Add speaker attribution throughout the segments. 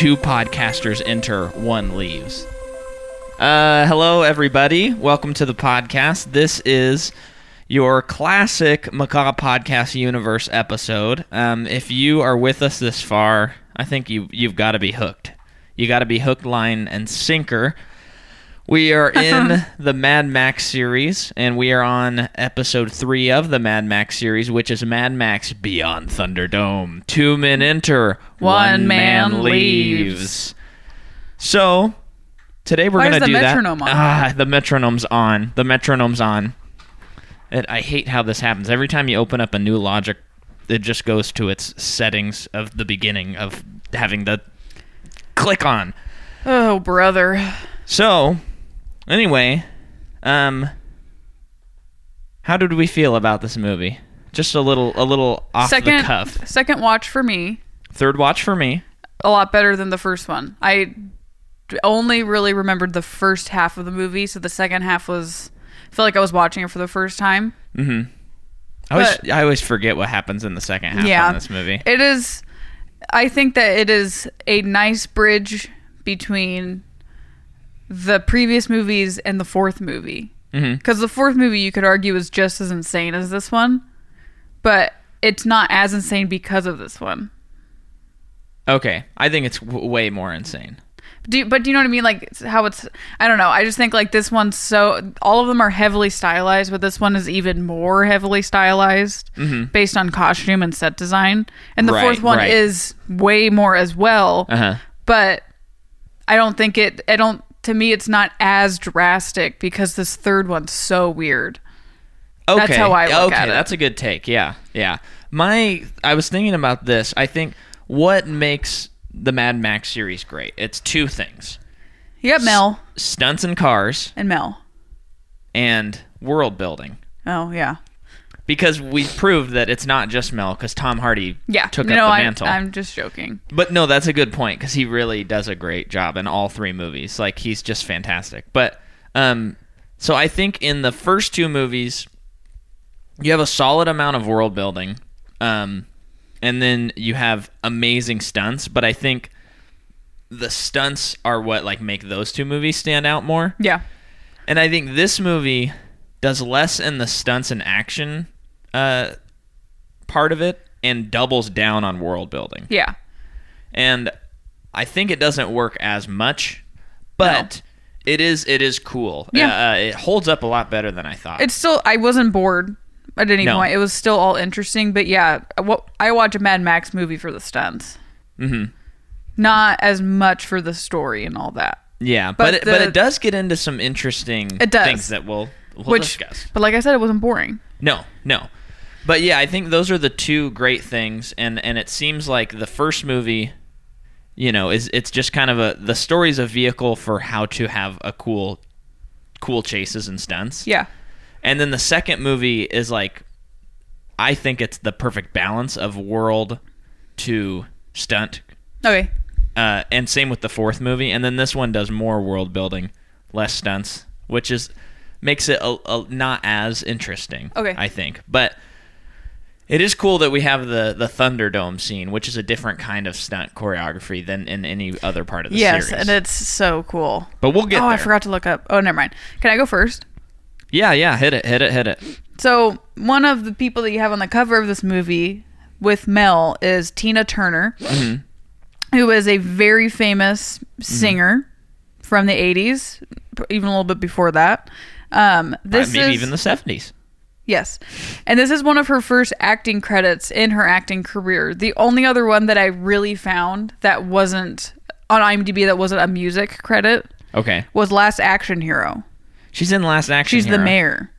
Speaker 1: two podcasters enter, one leaves. Uh, hello, everybody. Welcome to the podcast. This is your classic Macaw Podcast Universe episode. Um, if you are with us this far, I think you you've got to be hooked. You got to be hook, line, and sinker. We are in the Mad Max series, and we are on episode three of the Mad Max series, which is Mad Max Beyond Thunderdome. Two men enter,
Speaker 2: One man leaves.
Speaker 1: So today we're
Speaker 2: is the
Speaker 1: do
Speaker 2: metronome
Speaker 1: that.
Speaker 2: on?
Speaker 1: Ah, the metronome's on. The metronome's on. I hate how this happens. Every time you open up a new Logic, it just goes to its settings of the beginning of having the click on.
Speaker 2: Oh, brother.
Speaker 1: So, anyway, um, how did we feel about this movie? Just a little, a little off
Speaker 2: second
Speaker 1: the cuff.
Speaker 2: second watch for me.
Speaker 1: Third watch for me.
Speaker 2: A lot better than the first one. I only really remembered the first half of the movie, so the second half was I feel like I was watching it for the first time.
Speaker 1: I always,
Speaker 2: But-
Speaker 1: I always forget what happens in the second half
Speaker 2: yeah.
Speaker 1: on this movie.
Speaker 2: It is I think that it is a nice bridge between the previous movies and the fourth movie.
Speaker 1: Mhm.
Speaker 2: Because the fourth movie, you could argue, is just as insane as this one, but it's not as insane because of this one.
Speaker 1: Okay, I think it's w- way more insane.
Speaker 2: Do you, but do you know what I mean? Like how it's I don't know. I just think like this one's so all of them are heavily stylized, but this one is even more heavily stylized based on costume and set design. And the
Speaker 1: Right,
Speaker 2: fourth one
Speaker 1: right.
Speaker 2: is way more as well.
Speaker 1: Uh huh.
Speaker 2: But I don't think it I don't to me it's not as drastic because this third one's so weird.
Speaker 1: Okay.
Speaker 2: That's how I look
Speaker 1: okay,
Speaker 2: at it.
Speaker 1: that's a good take. Yeah, yeah. My, I was thinking about this. I think what makes the Mad Max series great? It's two things:
Speaker 2: You got Mel
Speaker 1: stunts and cars,
Speaker 2: and Mel.
Speaker 1: and world building.
Speaker 2: Oh yeah.
Speaker 1: Because we proved that it's not just Mel, because Tom Hardy
Speaker 2: Yeah.
Speaker 1: took
Speaker 2: no,
Speaker 1: up the
Speaker 2: I,
Speaker 1: mantle.
Speaker 2: I'm just joking.
Speaker 1: But no, that's a good point because he really does a great job in all three movies. Like he's just fantastic. But um, so I think in the first two movies, you have a solid amount of world building, um, and then you have amazing stunts. But I think the stunts are what like make those two movies stand out more.
Speaker 2: Yeah.
Speaker 1: And I think this movie does less in the stunts and action uh, part of it and doubles down on world building
Speaker 2: Yeah.
Speaker 1: and I think it doesn't work as much, but it is it is cool.
Speaker 2: Yeah.
Speaker 1: uh, it holds up a lot better than I thought.
Speaker 2: It's still I wasn't bored at any
Speaker 1: No.
Speaker 2: point. It was still all interesting, but yeah, what I watch a Mad Max movie for the stunts.
Speaker 1: Mhm.
Speaker 2: Not as much for the story and all that.
Speaker 1: yeah, but
Speaker 2: but
Speaker 1: it, but it does get into some interesting
Speaker 2: It does.
Speaker 1: things that we'll we'll
Speaker 2: which
Speaker 1: discuss.
Speaker 2: but like I said it wasn't boring.
Speaker 1: No, no. But yeah, I think those are the two great things and and it seems like the first movie you know, is it's just kind of a the story's a vehicle for how to have a cool cool chases and stunts.
Speaker 2: Yeah.
Speaker 1: And then the second movie is like I think it's the perfect balance of world to stunt.
Speaker 2: Okay.
Speaker 1: Uh, and same with the fourth movie. And then this one does more world building, less stunts, which is makes it a, a, not as interesting.
Speaker 2: Okay.
Speaker 1: I think, but it is cool that we have the the Thunderdome scene, which is a different kind of stunt choreography than in any other part of the
Speaker 2: yes,
Speaker 1: series.
Speaker 2: Yes, and it's so cool.
Speaker 1: but we'll get
Speaker 2: oh,
Speaker 1: there.
Speaker 2: I forgot to look up. Oh, never mind. Can I go first?
Speaker 1: Yeah, yeah, hit it, hit it, hit it.
Speaker 2: So, one of the people that you have on the cover of this movie with Mel is Tina Turner,
Speaker 1: Mm-hmm.
Speaker 2: who is a very famous singer from the 80s, even a little bit before that. Um, this
Speaker 1: Uh, maybe
Speaker 2: is,
Speaker 1: even the seventies.
Speaker 2: Yes. And this is one of her first acting credits in her acting career. The only other one that I really found that wasn't on IMDb that wasn't a music credit
Speaker 1: Okay,
Speaker 2: was Last Action Hero.
Speaker 1: she's in Last Action.
Speaker 2: She's the mayor.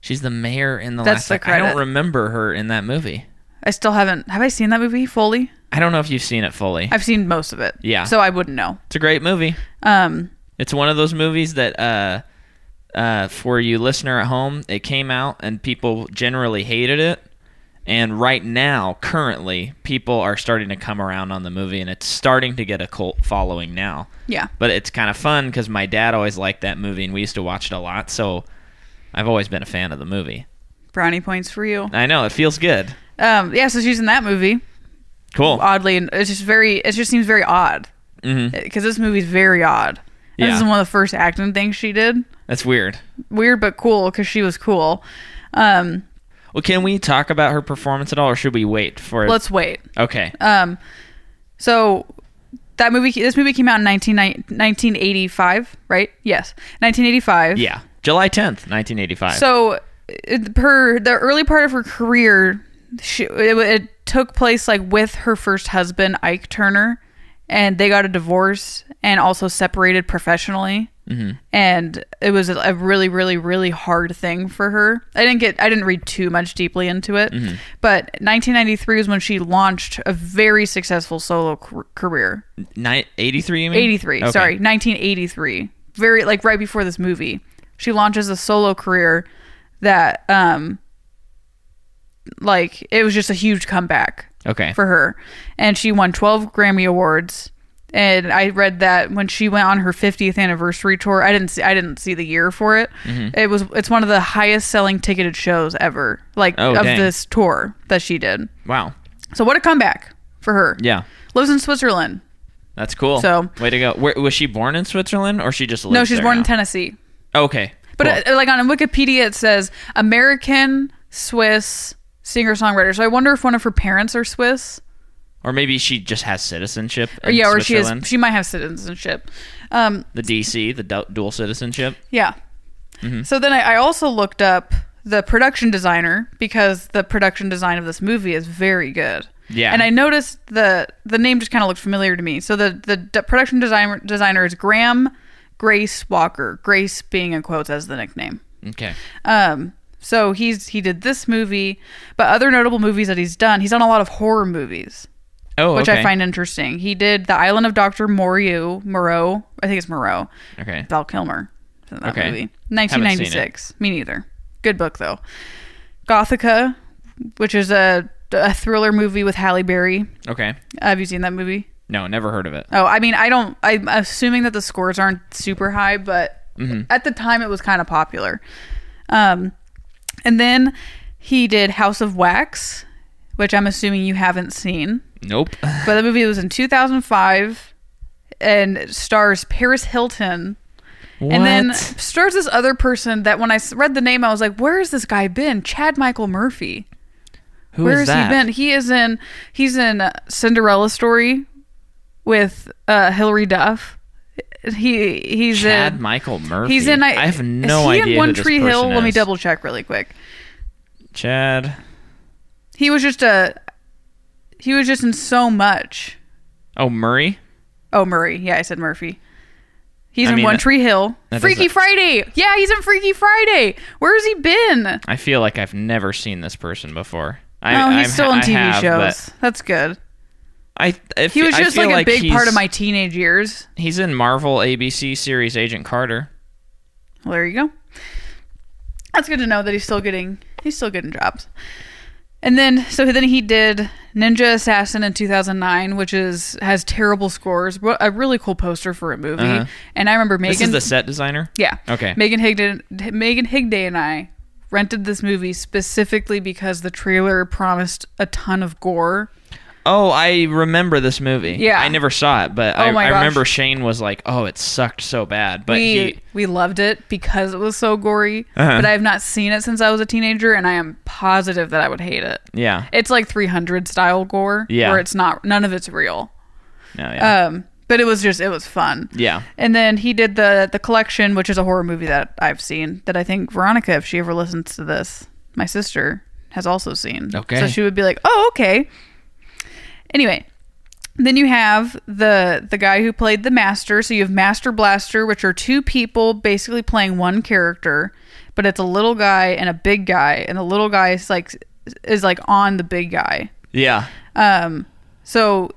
Speaker 1: She's the mayor in the
Speaker 2: That's
Speaker 1: last.
Speaker 2: the
Speaker 1: Ac- I don't remember her in that movie.
Speaker 2: I still haven't have I seen that movie fully?
Speaker 1: I don't know if you've seen it fully.
Speaker 2: I've seen most of it.
Speaker 1: Yeah.
Speaker 2: So I wouldn't know.
Speaker 1: It's a great movie.
Speaker 2: Um
Speaker 1: It's one of those movies that, uh, uh, for you listener at home, it came out and people generally hated it. And right now, currently, people are starting to come around on the movie, and it's starting to get a cult following now.
Speaker 2: yeah.
Speaker 1: But it's kind of fun because my dad always liked that movie, and we used to watch it a lot. So I've always been a fan of the movie.
Speaker 2: Brownie points for you.
Speaker 1: I know it feels good.
Speaker 2: Um yeah, so she's in that movie.
Speaker 1: Cool.
Speaker 2: Oddly and it's just very it just seems very odd because this movie's very odd.
Speaker 1: Yeah.
Speaker 2: This is one of the first acting things she did.
Speaker 1: That's weird.
Speaker 2: Weird but cool because she was cool. Um,
Speaker 1: Well, can we talk about her performance at all, or should we wait for?
Speaker 2: let's wait.
Speaker 1: Okay.
Speaker 2: Um, so that movie, this movie came out in 19, 1985, right? Yes, 1985.
Speaker 1: yeah, July tenth, nineteen eighty-five.
Speaker 2: So her the early part of her career, she, it, it took place like with her first husband Ike Turner, and they got a divorce and also separated professionally. Mm-hmm. And it was a, really, really, really hard thing for her. I didn't get, I didn't read too much deeply into it, but 1993 was when she launched a very successful solo car- career.
Speaker 1: Ni- 83, you
Speaker 2: 83
Speaker 1: Okay.
Speaker 2: sorry 1983 very like right before this movie she launches a solo career that um like it was just a huge comeback
Speaker 1: Okay.
Speaker 2: for her and she won 12 grammy awards and i read that when she went on her 50th anniversary tour i didn't see i didn't see the year for it
Speaker 1: Mm-hmm.
Speaker 2: it was it's one of the highest selling ticketed shows ever like
Speaker 1: Oh,
Speaker 2: of
Speaker 1: dang.
Speaker 2: this tour that she did
Speaker 1: wow.
Speaker 2: so what a comeback for her
Speaker 1: Yeah.
Speaker 2: lives in switzerland
Speaker 1: That's cool.
Speaker 2: So-
Speaker 1: way to go. Where, was she born in Switzerland, or she just
Speaker 2: no she's born in tennessee
Speaker 1: Okay.
Speaker 2: But
Speaker 1: cool.
Speaker 2: uh, like on Wikipedia, it says American Swiss singer songwriter. So I wonder if one of her parents are Swiss,
Speaker 1: or maybe she just has citizenship.
Speaker 2: or yeah, or she.
Speaker 1: Switzerland.
Speaker 2: She might have citizenship. Um,
Speaker 1: the DC, the du- dual citizenship.
Speaker 2: yeah.
Speaker 1: Mm-hmm.
Speaker 2: So then I, I also looked up the production designer because the production design of this movie is very good.
Speaker 1: Yeah.
Speaker 2: And I noticed the the name just kind of looked familiar to me. So the the d- production designer designer is Graham Grace Walker. Grace being in quotes as the nickname.
Speaker 1: Okay.
Speaker 2: Um, so he's he did this movie, but other notable movies that he's done, he's done a lot of horror movies,
Speaker 1: Oh,
Speaker 2: which
Speaker 1: okay.
Speaker 2: I find interesting. He did The Island of Doctor Moreau, Moreau, I think it's Moreau,
Speaker 1: Okay.
Speaker 2: Val Kilmer, in that
Speaker 1: Okay.
Speaker 2: movie, 1996. Me neither. Good book though. Gothika, which is a a thriller movie with Halle Berry.
Speaker 1: Okay.
Speaker 2: Have you seen that movie?
Speaker 1: No, never heard of it.
Speaker 2: Oh, I mean, I don't. I'm assuming that the scores aren't super high, but
Speaker 1: Mm-hmm.
Speaker 2: at the time it was kind of popular. Um, and then he did House of Wax, which I'm assuming you haven't seen,
Speaker 1: Nope.
Speaker 2: but the movie was in 2005 and stars Paris Hilton. What? And then stars this other person that when I read the name, I was like, "Where has this guy been?" Chad Michael Murphy.
Speaker 1: Who
Speaker 2: Where
Speaker 1: is
Speaker 2: has
Speaker 1: that?
Speaker 2: he been? He is in. He's in Cinderella Story with uh, Hilary Duff. He he's
Speaker 1: Chad
Speaker 2: in.
Speaker 1: Michael Murphy.
Speaker 2: He's in.
Speaker 1: I have no idea.
Speaker 2: is he
Speaker 1: idea.
Speaker 2: in One Tree Hill?
Speaker 1: person
Speaker 2: Let me double check really quick.
Speaker 1: Chad.
Speaker 2: He was just a. He was just in so much.
Speaker 1: Oh, Murray.
Speaker 2: Oh, Murray. Yeah, I said Murphy. He's
Speaker 1: I
Speaker 2: in
Speaker 1: mean,
Speaker 2: One Tree Hill. Freaky Friday. Yeah, he's in Freaky Friday. Where has he been?
Speaker 1: I feel like I've never seen this person before. I,
Speaker 2: No, he's
Speaker 1: I've-
Speaker 2: still in TV
Speaker 1: have,
Speaker 2: shows. That's good.
Speaker 1: I, I
Speaker 2: He was just
Speaker 1: feel
Speaker 2: like a big part of my teenage years.
Speaker 1: He's in Marvel ABC series Agent Carter.
Speaker 2: Well, there you go. That's good to know that he's still getting he's still getting jobs. And then so then he did Ninja Assassin in 2009, which is has terrible scores. but a really cool poster for a movie.
Speaker 1: Uh-huh.
Speaker 2: And I remember Megan
Speaker 1: This is the set designer.
Speaker 2: Yeah.
Speaker 1: Okay.
Speaker 2: Megan Higday Megan Higday and I rented this movie specifically because the trailer promised a ton of gore.
Speaker 1: Oh, I remember this movie.
Speaker 2: Yeah.
Speaker 1: I never saw it, but
Speaker 2: Oh
Speaker 1: I, I remember Shane was like, "Oh, it sucked so bad," but
Speaker 2: we
Speaker 1: he.
Speaker 2: we loved it because it was so gory.
Speaker 1: Uh-huh.
Speaker 2: But I have not seen it since I was a teenager, and I am positive that I would hate it.
Speaker 1: Yeah.
Speaker 2: It's like 300 style gore,
Speaker 1: Yeah.
Speaker 2: where it's not none of it's real.
Speaker 1: No, yeah.
Speaker 2: Um, but it was just it was fun.
Speaker 1: yeah.
Speaker 2: And then he did the the collection, which is a horror movie that I've seen. That I think Veronica, if she ever listens to this, my sister has also seen.
Speaker 1: Okay.
Speaker 2: so she would be like, "Oh, okay." Anyway, then you have the the guy who played the master. So you have Master Blaster, which are two people basically playing one character, but it's a little guy and a big guy, and the little guy is like is like on the big guy.
Speaker 1: Yeah.
Speaker 2: Um, so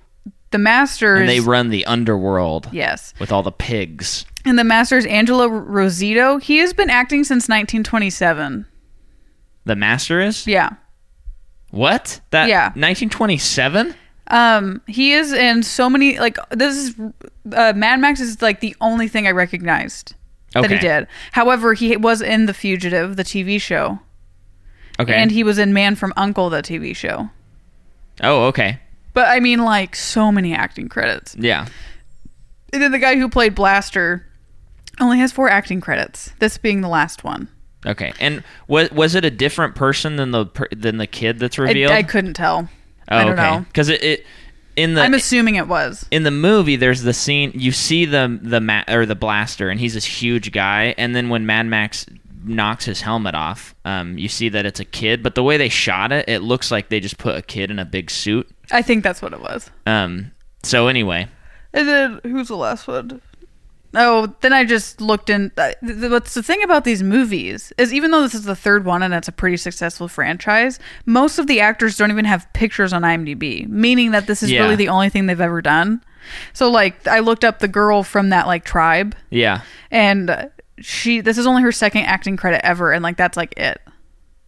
Speaker 2: the master
Speaker 1: And they run the underworld
Speaker 2: yes,
Speaker 1: with all the pigs.
Speaker 2: and the master is Angelo Rossitto. He has been acting since 1927.
Speaker 1: The master is?
Speaker 2: Yeah.
Speaker 1: What? That
Speaker 2: Yeah.
Speaker 1: 1927?
Speaker 2: Um, he is in so many like this is uh, Mad Max is like the only thing I recognized that he
Speaker 1: Okay.
Speaker 2: did. However, he was in The Fugitive, the TV show,
Speaker 1: Okay.
Speaker 2: and he was in Man from Uncle, the TV show.
Speaker 1: oh, okay.
Speaker 2: But I mean, like so many acting credits.
Speaker 1: Yeah.
Speaker 2: And then the guy who played Blaster only has four acting credits. This being the last one.
Speaker 1: Okay, and was was it a different person than the per- than the kid that's
Speaker 2: I,
Speaker 1: revealed?
Speaker 2: I couldn't tell.
Speaker 1: Oh,
Speaker 2: I don't know.
Speaker 1: because it, it in the
Speaker 2: I'm assuming it was.
Speaker 1: in the movie there's the scene you see the the ma- or the blaster and he's this huge guy and then when Mad Max knocks his helmet off um, you see that it's a kid but the way they shot it it looks like they just put a kid in a big suit
Speaker 2: I think that's what it was.
Speaker 1: um, so anyway
Speaker 2: And then who's the last one? Oh, then I just looked in. uh, th- th- What's the thing about these movies is even though this is the third one and it's a pretty successful franchise, most of the actors don't even have pictures on IMDb, meaning that this is
Speaker 1: Yeah.
Speaker 2: really the only thing they've ever done. So, like, I looked up the girl from that like tribe,
Speaker 1: yeah
Speaker 2: and uh, she this is only her second acting credit ever, and like that's like it. really.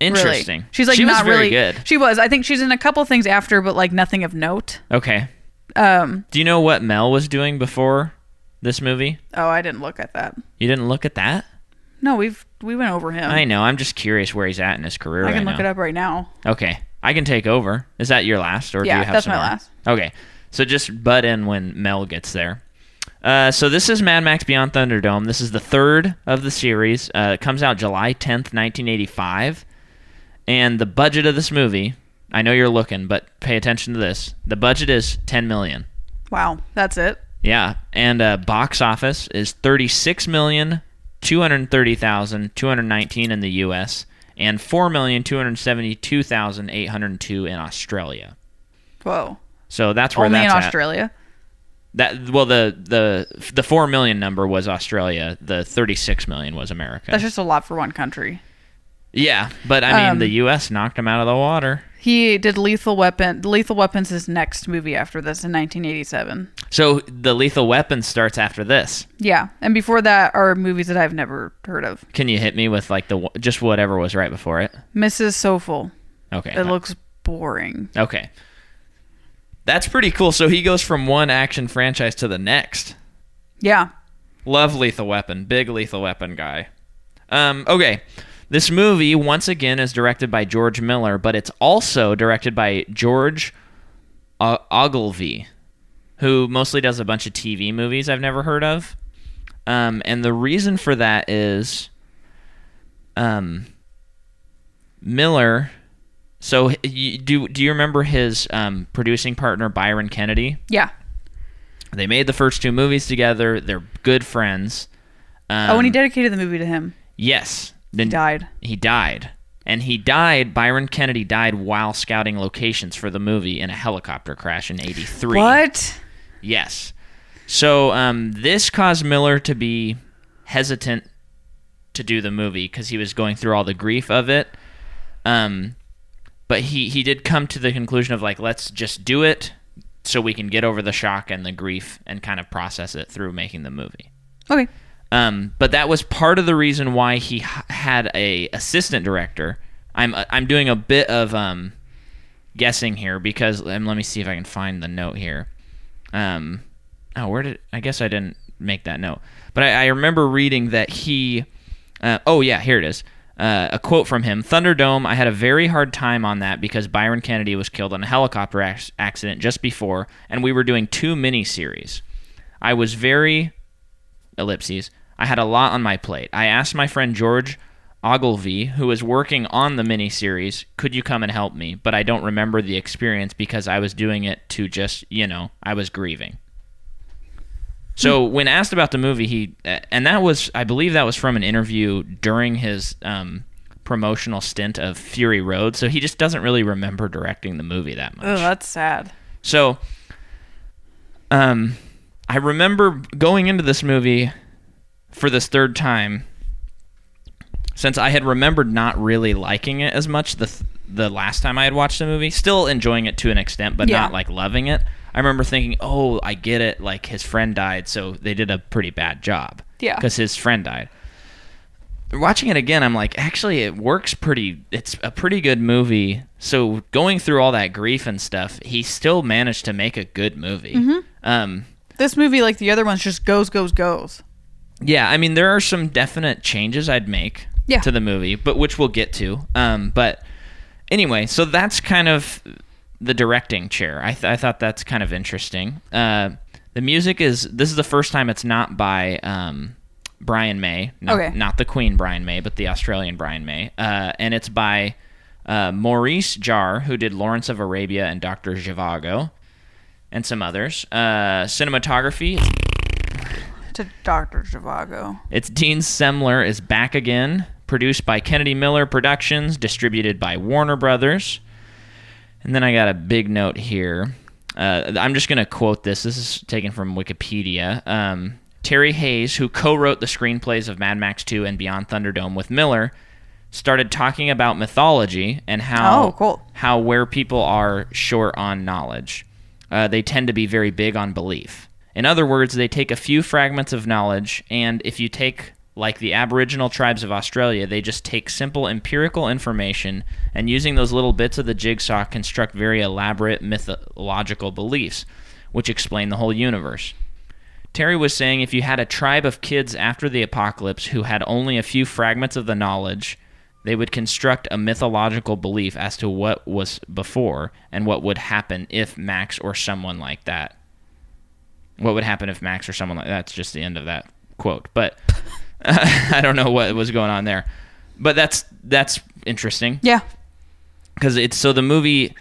Speaker 1: interesting
Speaker 2: She's like
Speaker 1: she
Speaker 2: not
Speaker 1: was very
Speaker 2: really
Speaker 1: good
Speaker 2: She was. I think she's in a couple things after, but like nothing of note.
Speaker 1: okay
Speaker 2: Um.
Speaker 1: do you know what Mel was doing before this movie
Speaker 2: Oh, I didn't look at that.
Speaker 1: you didn't look at that
Speaker 2: No, we've we went over him.
Speaker 1: I know I'm just curious where he's at in his career
Speaker 2: I
Speaker 1: right
Speaker 2: can look
Speaker 1: now.
Speaker 2: it up right now.
Speaker 1: Okay, I can take over. Is that your last, or do
Speaker 2: Yeah,
Speaker 1: you have
Speaker 2: that's
Speaker 1: some
Speaker 2: my
Speaker 1: more?
Speaker 2: last.
Speaker 1: Okay, so just butt in when Mel gets there. Uh, so this is Mad Max Beyond Thunderdome. This is the third of the series. Uh, it comes out July tenth, nineteen eighty-five, and the budget of this movie. I know you're looking, but pay attention to this. The budget is ten million.
Speaker 2: Wow, that's it.
Speaker 1: Yeah, and uh, box office is thirty-six million two hundred thirty thousand two hundred nineteen in the U.S. and four million two hundred seventy-two thousand eight hundred two in Australia.
Speaker 2: Whoa.
Speaker 1: So that's where
Speaker 2: Only in
Speaker 1: that's at.
Speaker 2: Australia.
Speaker 1: That well, the the the four million number was Australia. The thirty-six million was America.
Speaker 2: That's just a lot for one country.
Speaker 1: Yeah, but I mean,
Speaker 2: Um,
Speaker 1: the U.S. knocked him out of the water.
Speaker 2: He did Lethal Weapon. Lethal Weapon's his next movie after this in 1987.
Speaker 1: So the Lethal Weapon starts after this.
Speaker 2: Yeah, and before that are movies that I've never heard of.
Speaker 1: Can you hit me with like the just whatever was right before it?
Speaker 2: Mrs. Soffel.
Speaker 1: Okay.
Speaker 2: It looks boring.
Speaker 1: Okay. That's pretty cool. So he goes from one action franchise to the next.
Speaker 2: Yeah.
Speaker 1: Love Lethal Weapon. Big Lethal Weapon guy. Um, okay. This movie, once again, is directed by George Miller, but it's also directed by George Ogilvie, who mostly does a bunch of TV movies I've never heard of. Um, and the reason for that is um, Miller. So, you, do do you remember his um, producing partner Byron Kennedy?
Speaker 2: Yeah.
Speaker 1: They made the first two movies together. They're good friends. Um,
Speaker 2: oh, and he dedicated the movie to him.
Speaker 1: Yes.
Speaker 2: He
Speaker 1: Then
Speaker 2: died.
Speaker 1: he died. And he died, Byron Kennedy died while scouting locations for the movie in a helicopter crash in 83.
Speaker 2: What?
Speaker 1: Yes. So um, this caused Miller to be hesitant to do the movie because he was going through all the grief of it. Um, but he, he did come to the conclusion of like, let's just do it so we can get over the shock and the grief and kind of process it through making the movie.
Speaker 2: Okay.
Speaker 1: Um, but that was part of the reason why he had a assistant director. I'm I'm doing a bit of um, guessing here because um, let me see if I can find the note here. Um, oh, where did I guess I didn't make that note, but I, I remember reading that he. Uh, oh yeah, here it is. Uh, a quote from him: "Thunderdome. I had a very hard time on that because Byron Kennedy was killed in a helicopter ac- accident just before, and we were doing two mini series. I was very ellipses. I had a lot on my plate. I asked my friend George Ogilvie, who was working on the miniseries, could you come and help me? But I don't remember the experience because I was doing it to just, you know, I was grieving. So when asked about the movie, he and that was, I believe, that was from an interview during his um, promotional stint of Fury Road. So he just doesn't really remember directing the movie that much.
Speaker 2: Oh, that's sad.
Speaker 1: So, um, I remember going into this movie for this third time, since I had remembered not really liking it as much the th- the last time I had watched the movie. Still enjoying it to an extent, but
Speaker 2: Yeah.
Speaker 1: not like loving it. I remember thinking, "Oh, I get it. Like his friend died, so they did a pretty bad job."
Speaker 2: Yeah.
Speaker 1: because his friend died. Watching it again, I'm like, actually, it works pretty. It's a pretty good movie. So going through all that grief and stuff, he still managed to make a good movie.
Speaker 2: Mm-hmm.
Speaker 1: Um,
Speaker 2: This movie, like the other ones, just goes, goes, goes.
Speaker 1: Yeah, I mean, there are some definite changes I'd make
Speaker 2: Yeah.
Speaker 1: to the movie, but which we'll get to. Um, but anyway, so that's kind of the directing chair. I, th- I thought that's kind of interesting. Uh, The music is this is the first time it's not by um, Brian May, not,
Speaker 2: Okay.
Speaker 1: not the Queen Brian May, but the Australian Brian May, uh, and it's by uh, Maurice Jarre, who did Lawrence of Arabia and Doctor Zhivago, and some others. Uh, cinematography,
Speaker 2: To Doctor Zhivago.
Speaker 1: it's Dean Semler is back again, produced by Kennedy Miller Productions, distributed by Warner Brothers. And then I got a big note here. Uh, I'm just going to quote this. This is taken from Wikipedia. Um, Terry Hayes, who co wrote the screenplays of Mad Max 2 and Beyond Thunderdome with Miller, started talking about mythology and how,
Speaker 2: Oh, cool.
Speaker 1: how where people are short on knowledge, uh, they tend to be very big on belief. In other words, they take a few fragments of knowledge, and if you take, like the Aboriginal tribes of Australia, they just take simple empirical information and using those little bits of the jigsaw construct very elaborate mythological beliefs, which explain the whole universe. Terry was saying if you had a tribe of kids after the apocalypse who had only a few fragments of the knowledge, they would construct a mythological belief as to what was before and what would happen if Max or someone like that. What would happen if Max or someone like that's just the end of that quote. But I don't know what was going on there. But that's that's interesting
Speaker 2: Yeah.
Speaker 1: because it's so the movie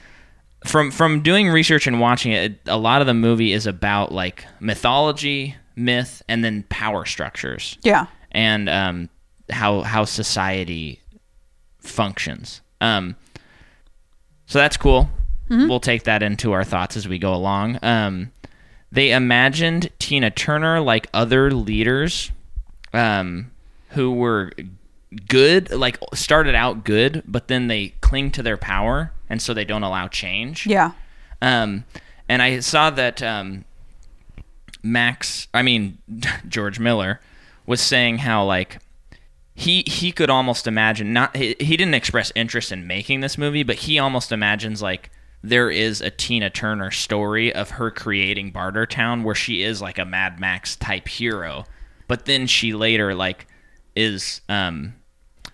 Speaker 1: from from doing research and watching it, it, a lot of the movie is about like mythology, myth, and then power structures
Speaker 2: Yeah.
Speaker 1: and um, how how society functions. Um, so that's cool. We'll take that into our thoughts as we go along. Um, they imagined Tina Turner like other leaders um, who were good, like started out good, but then they cling to their power, and so they don't allow change.
Speaker 2: Yeah.
Speaker 1: Um, and I saw that um, Max, I mean George Miller, was saying how like he he could almost imagine not he, he didn't express interest in making this movie, but he almost imagines like there is a Tina Turner story of her creating Bartertown where she is like a Mad Max type hero, but then she later like is um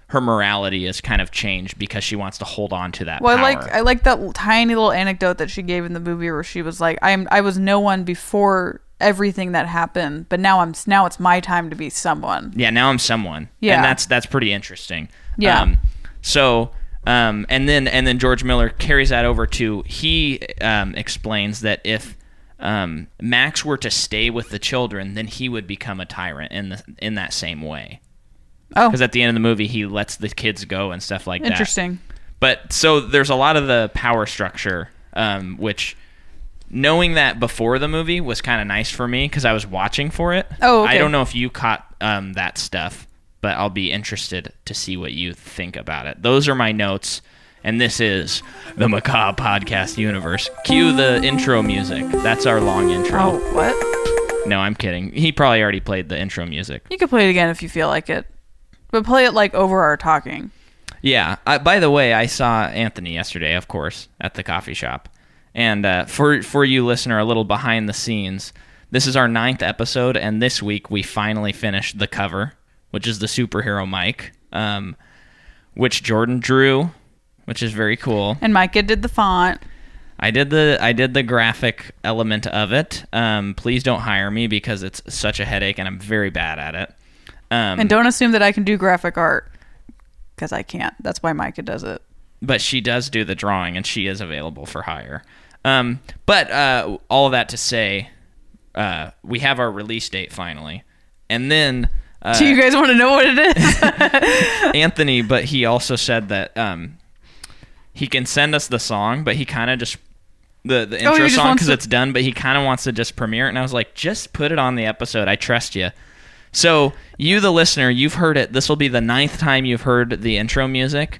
Speaker 1: her morality is kind of changed because she wants to hold on to that
Speaker 2: Well,
Speaker 1: power.
Speaker 2: I like I like that tiny little anecdote that she gave in the movie where she was like, "I'm I was no one before everything that happened, but now I'm now it's my time to be someone."
Speaker 1: yeah now i'm someone
Speaker 2: Yeah.
Speaker 1: and that's that's pretty interesting
Speaker 2: Yeah.
Speaker 1: um, so um, and then and then george miller carries that over to he um, explains that if um, max were to stay with the children then he would become a tyrant in the in that same way
Speaker 2: Oh,
Speaker 1: because at the end of the movie he lets the kids go and stuff like that
Speaker 2: interesting.
Speaker 1: but so there's a lot of the power structure, um, which knowing that before the movie was kind of nice for me because I was watching for it.
Speaker 2: Oh, okay.
Speaker 1: I don't know if you caught um, that stuff, but I'll be interested to see what you think about it. Those are my notes, and this is the Macabre Podcast Universe. Cue the intro music. That's our long intro.
Speaker 2: Oh, what?
Speaker 1: No, I'm kidding. He probably already played the intro music.
Speaker 2: You could play it again if you feel like it, but play it like over our talking.
Speaker 1: Yeah. I, by the way, I saw Anthony yesterday, of course, at the coffee shop. And uh, for for you listener, a little behind the scenes. This is our ninth episode, and this week we finally finished the cover, which is the superhero Mike, um, which Jordan drew, which is very cool.
Speaker 2: And Micah did the font.
Speaker 1: I did the I did the graphic element of it. Um, please don't hire me because it's such a headache, and I'm very bad at it. Um,
Speaker 2: And don't assume that I can do graphic art because I can't. That's why Micah does it.
Speaker 1: but she does do the drawing and she is available for hire. Um, but uh, all of that to say, uh, we have our release date finally, and then uh,
Speaker 2: Do you guys want to know what it is?
Speaker 1: Anthony. But he also said that um, he can send us the song, but he kind of just the the
Speaker 2: Oh,
Speaker 1: intro
Speaker 2: just
Speaker 1: song because
Speaker 2: to-
Speaker 1: it's done, but he kind of wants to just premiere it. And I was like, just put it on the episode. I trust you. So you, the listener, you've heard it. This will be the ninth time you've heard the intro music.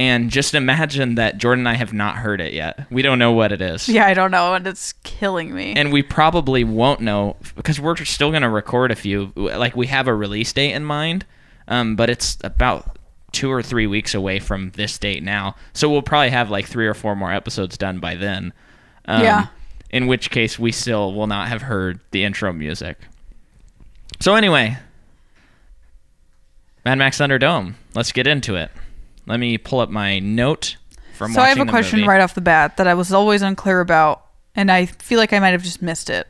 Speaker 1: And just imagine that Jordan and I have not heard it yet. We don't know what it is.
Speaker 2: yeah, I don't know, and it's killing me.
Speaker 1: And we probably won't know because we're still going to record a few. Like, we have a release date in mind, um, but it's about two or three weeks away from this date now. So we'll probably have like three or four more episodes done by then. Um,
Speaker 2: Yeah.
Speaker 1: In which case, we still will not have heard the intro music. So, anyway, Mad Max Thunderdome. Let's get into it. Let me pull up my note from
Speaker 2: so I have a question
Speaker 1: movie.
Speaker 2: right off the bat that I was always unclear about, and I feel like I might have just missed it.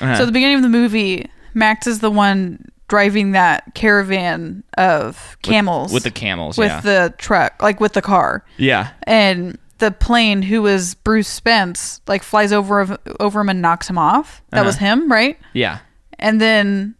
Speaker 1: Uh-huh.
Speaker 2: So at the beginning of the movie, Max is the one driving that caravan of camels
Speaker 1: with the camels.
Speaker 2: with
Speaker 1: yeah.
Speaker 2: the truck, like with the car,
Speaker 1: yeah.
Speaker 2: and the plane who was Bruce Spence like flies over over him and knocks him off. That was
Speaker 1: Uh-huh.
Speaker 2: him, right?
Speaker 1: Yeah.
Speaker 2: and then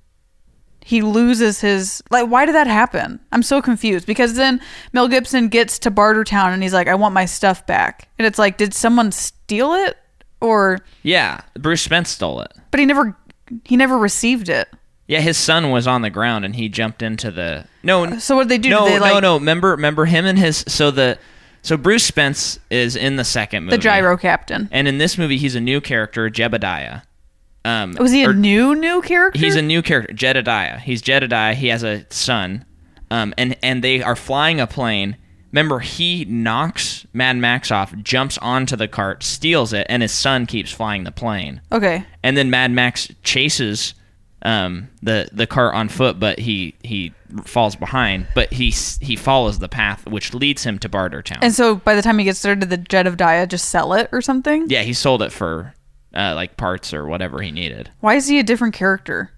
Speaker 2: he loses his like why did that happen i'm so confused because then mel gibson gets to bartertown and he's like i want my stuff back and it's like did someone steal it or
Speaker 1: Yeah. Bruce Spence stole it.
Speaker 2: but he never he never received it
Speaker 1: Yeah, his son was on the ground and he jumped into the no.
Speaker 2: Uh, so what did they do
Speaker 1: no,
Speaker 2: did they like
Speaker 1: no, no. Remember, remember him and his. So the so Bruce Spence is in the second movie.
Speaker 2: the gyro captain
Speaker 1: And in this movie, he's a new character, Jebediah. Um,
Speaker 2: was he a
Speaker 1: or-
Speaker 2: new new character
Speaker 1: He's a new character, Jedediah. He's Jedediah. He has a son, um, and and they are flying a plane. Remember, he knocks Mad Max off, jumps onto the cart, steals it, and his son keeps flying the plane.
Speaker 2: okay
Speaker 1: And then Mad Max chases um, the the cart on foot, but he he falls behind. But he s- he follows the path, which leads him to Bartertown.
Speaker 2: and so by the time he gets there did the Jedediah just sell it or something
Speaker 1: yeah, he sold it for uh, like parts or whatever he needed.
Speaker 2: why is he a different character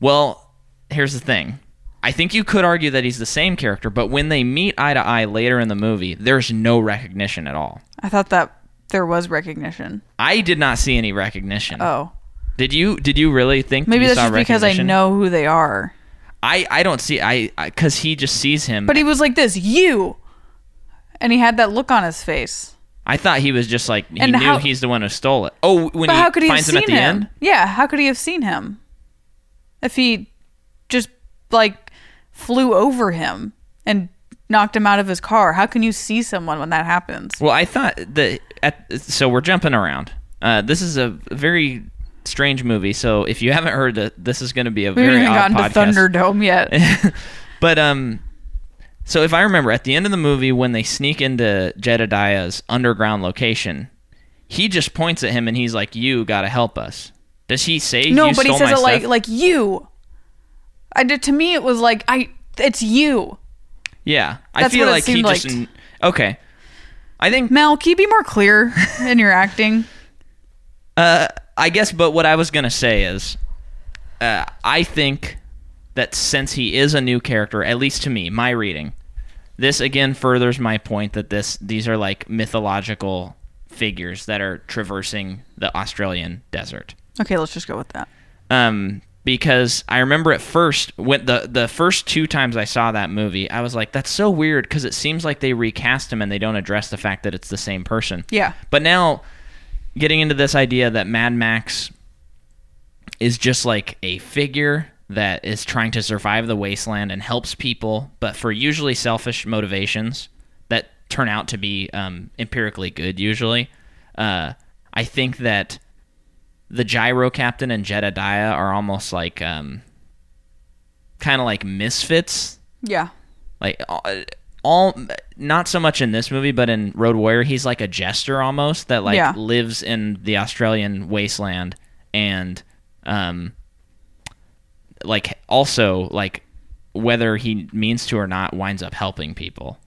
Speaker 1: Well, here's the thing. I think you could argue that he's the same character, but when they meet eye to eye later in the movie, there's no recognition at all.
Speaker 2: i thought that there was recognition
Speaker 1: I did not see any recognition.
Speaker 2: oh
Speaker 1: Did you? Did you really think?
Speaker 2: maybe that's just because i know who they are
Speaker 1: I I don't see. I because he just sees him.
Speaker 2: But he was like this, you. And he had that look on his face.
Speaker 1: I thought he was just like he
Speaker 2: And
Speaker 1: knew
Speaker 2: how-
Speaker 1: he's the one who stole it. Oh, when he
Speaker 2: how could he
Speaker 1: finds him at the
Speaker 2: him?
Speaker 1: end.
Speaker 2: Yeah, how could he have seen him? If he just like flew over him and knocked him out of his car. How can you see someone when that happens?
Speaker 1: Well, I thought that. At, so we're jumping around. Uh, this is a very strange movie. So if you haven't heard that, this is going to be a
Speaker 2: We haven't
Speaker 1: very
Speaker 2: even
Speaker 1: odd
Speaker 2: gotten to. Thunderdome yet.
Speaker 1: but um, so if I remember, at the end of the movie, when they sneak into Jedediah's underground location, he just points at him and he's like, "You got to help us." Does he say?
Speaker 2: no,
Speaker 1: "You
Speaker 2: but he says it like
Speaker 1: stuff"?
Speaker 2: like you. I did to me it was like I it's you.
Speaker 1: yeah. I feel like he
Speaker 2: seemed
Speaker 1: just okay. I think
Speaker 2: Mel, can you be more clear in your acting?
Speaker 1: Uh, I guess, but what I was gonna say is, uh, I think that since he is a new character, at least to me, my reading, this again furthers my point that this these are like mythological figures that are traversing the Australian desert.
Speaker 2: Okay, let's just go with that.
Speaker 1: Um, because I remember at first when the the first two times I saw that movie, I was like, "That's so weird," because it seems like they recast him and they don't address the fact that it's the same person.
Speaker 2: Yeah.
Speaker 1: But now, getting into this idea that Mad Max is just like a figure that is trying to survive the wasteland and helps people, but for usually selfish motivations that turn out to be um, empirically good, usually. Uh, I think that the Gyro Captain and Jedediah are almost like um, kind of like misfits
Speaker 2: Yeah.
Speaker 1: like uh, all not so much in this movie but in road warrior he's like a jester almost that like
Speaker 2: Yeah.
Speaker 1: lives in the australian wasteland and um like also like whether he means to or not winds up helping people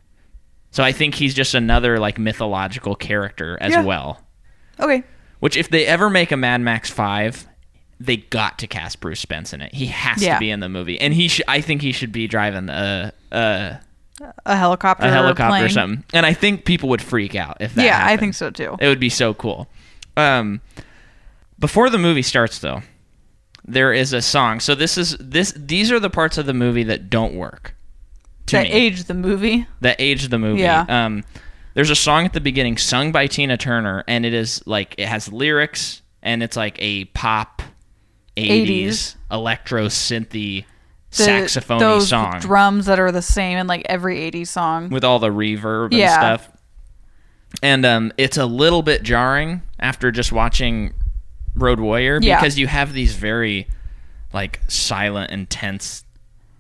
Speaker 1: so i think he's just another like mythological character as
Speaker 2: Yeah.
Speaker 1: well
Speaker 2: Okay.
Speaker 1: which if they ever make a mad max 5 they got to cast Bruce Spence in it. He has
Speaker 2: Yeah.
Speaker 1: to be in the movie, and he should. I think he should be driving a a,
Speaker 2: A helicopter.
Speaker 1: a
Speaker 2: or
Speaker 1: helicopter
Speaker 2: plane.
Speaker 1: or something. And I think people would freak out if that.
Speaker 2: Yeah, I think so too.
Speaker 1: It would be so cool. Um, before the movie starts, though, there is a song. So this is this. These are the parts of the movie that don't work. To
Speaker 2: That
Speaker 1: me,
Speaker 2: age the movie.
Speaker 1: that age the movie.
Speaker 2: Yeah.
Speaker 1: Um, there's a song at the beginning sung by Tina Turner, and it is like it has lyrics, and it's like a pop, 80s,
Speaker 2: 80s.
Speaker 1: electro synthy saxophone
Speaker 2: those
Speaker 1: song
Speaker 2: drums that are the same in like every 80s song.
Speaker 1: with all the reverb and
Speaker 2: Yeah.
Speaker 1: stuff. And um, it's a little bit jarring after just watching Road Warrior
Speaker 2: Yeah.
Speaker 1: because you have these very like silent, intense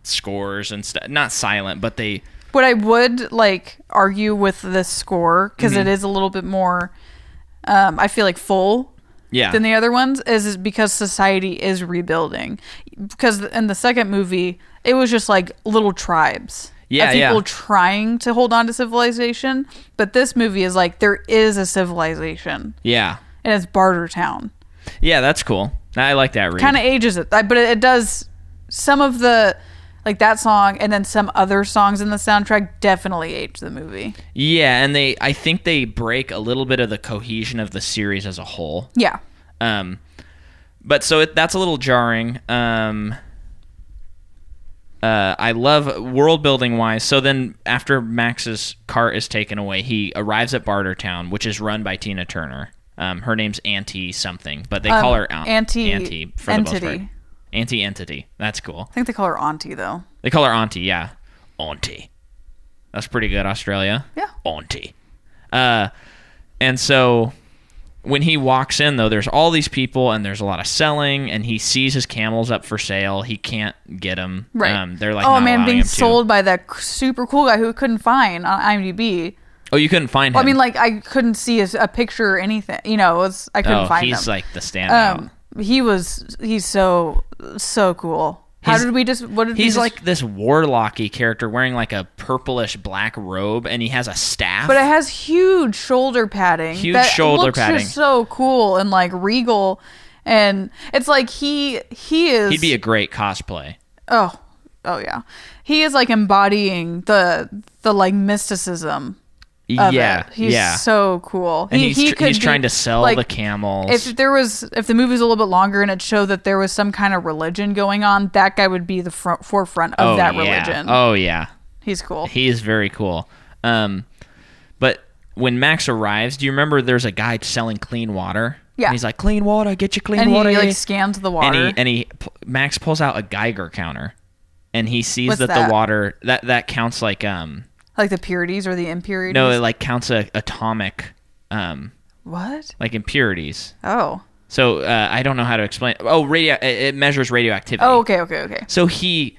Speaker 1: scores and stuff. Not silent, but they
Speaker 2: What I would like argue with this score because
Speaker 1: Mm-hmm.
Speaker 2: is a little bit more um I feel like full
Speaker 1: yeah
Speaker 2: than the other ones is, is because society is rebuilding. Because in the second movie, it was just like little tribes.
Speaker 1: Yeah,
Speaker 2: of people
Speaker 1: yeah.
Speaker 2: trying to hold on to civilization. But this movie is like there is a civilization,
Speaker 1: yeah
Speaker 2: and it's Bartertown.
Speaker 1: Yeah that's cool. I like that read.
Speaker 2: kind of ages it, but it, does some of the like that song and then some other songs in the soundtrack definitely age the movie.
Speaker 1: yeah, and they I think they break a little bit of the cohesion of the series as a whole.
Speaker 2: Yeah.
Speaker 1: Um, but so it, that's a little jarring. Um, uh, I love world building wise. So then, after Max's cart is taken away, he arrives at Bartertown, which is run by Tina Turner. Um, her name's Auntie something, but they call
Speaker 2: Um,
Speaker 1: her Aunt-
Speaker 2: Auntie
Speaker 1: Auntie for the most part.
Speaker 2: Entity.
Speaker 1: Auntie Entity. That's cool.
Speaker 2: I think they call her Auntie though.
Speaker 1: They call her Auntie. Yeah, Auntie. That's pretty good, Australia.
Speaker 2: Yeah.
Speaker 1: Auntie. Uh, and so when he walks in, though, there's all these people and there's a lot of selling, and he sees his camels up for sale. He can't get them.
Speaker 2: Right.
Speaker 1: Um, they're like,
Speaker 2: oh man, being sold by that super cool guy who we couldn't find on IMDb.
Speaker 1: Oh, you couldn't find him.
Speaker 2: I mean, like I couldn't see a, a picture or anything. You know, it was I couldn't find him.
Speaker 1: oh,
Speaker 2: find
Speaker 1: he's
Speaker 2: him.
Speaker 1: like the standout.
Speaker 2: um, he was he's so so cool. How
Speaker 1: He's-
Speaker 2: did we just? What did we
Speaker 1: He's
Speaker 2: just-
Speaker 1: like this warlocky character wearing like a purplish black robe, and he has a staff.
Speaker 2: But it has huge shoulder padding.
Speaker 1: Huge
Speaker 2: that
Speaker 1: shoulder
Speaker 2: looks
Speaker 1: padding.
Speaker 2: Just so cool and like regal, and it's like he he is.
Speaker 1: He'd be a great cosplay.
Speaker 2: oh oh yeah, he is like embodying the the like mysticism.
Speaker 1: Yeah,
Speaker 2: it. he's
Speaker 1: yeah.
Speaker 2: so cool.
Speaker 1: and
Speaker 2: he,
Speaker 1: he's,
Speaker 2: he
Speaker 1: tr- he's
Speaker 2: be-
Speaker 1: trying to sell
Speaker 2: like,
Speaker 1: the camels.
Speaker 2: If there was, if the movie was a little bit longer and it showed that there was some kind of religion going on, that guy would be the front, forefront of
Speaker 1: oh,
Speaker 2: that
Speaker 1: yeah.
Speaker 2: religion.
Speaker 1: Oh yeah.
Speaker 2: He's cool.
Speaker 1: He is very cool. Um, but when Max arrives, do you remember there's a guy selling clean water?
Speaker 2: Yeah.
Speaker 1: And he's like, "Clean water, get you clean
Speaker 2: and
Speaker 1: water."
Speaker 2: And he like scans the water.
Speaker 1: and he and he Max pulls out a Geiger counter, and he sees
Speaker 2: What's
Speaker 1: that,
Speaker 2: that?
Speaker 1: the water that that counts like um
Speaker 2: like the purities or the impurities.
Speaker 1: no it like counts a atomic um
Speaker 2: what?
Speaker 1: like impurities.
Speaker 2: Oh.
Speaker 1: So uh, I don't know how to explain. Oh, radio it, measures radioactivity.
Speaker 2: Oh, okay, okay, okay.
Speaker 1: So he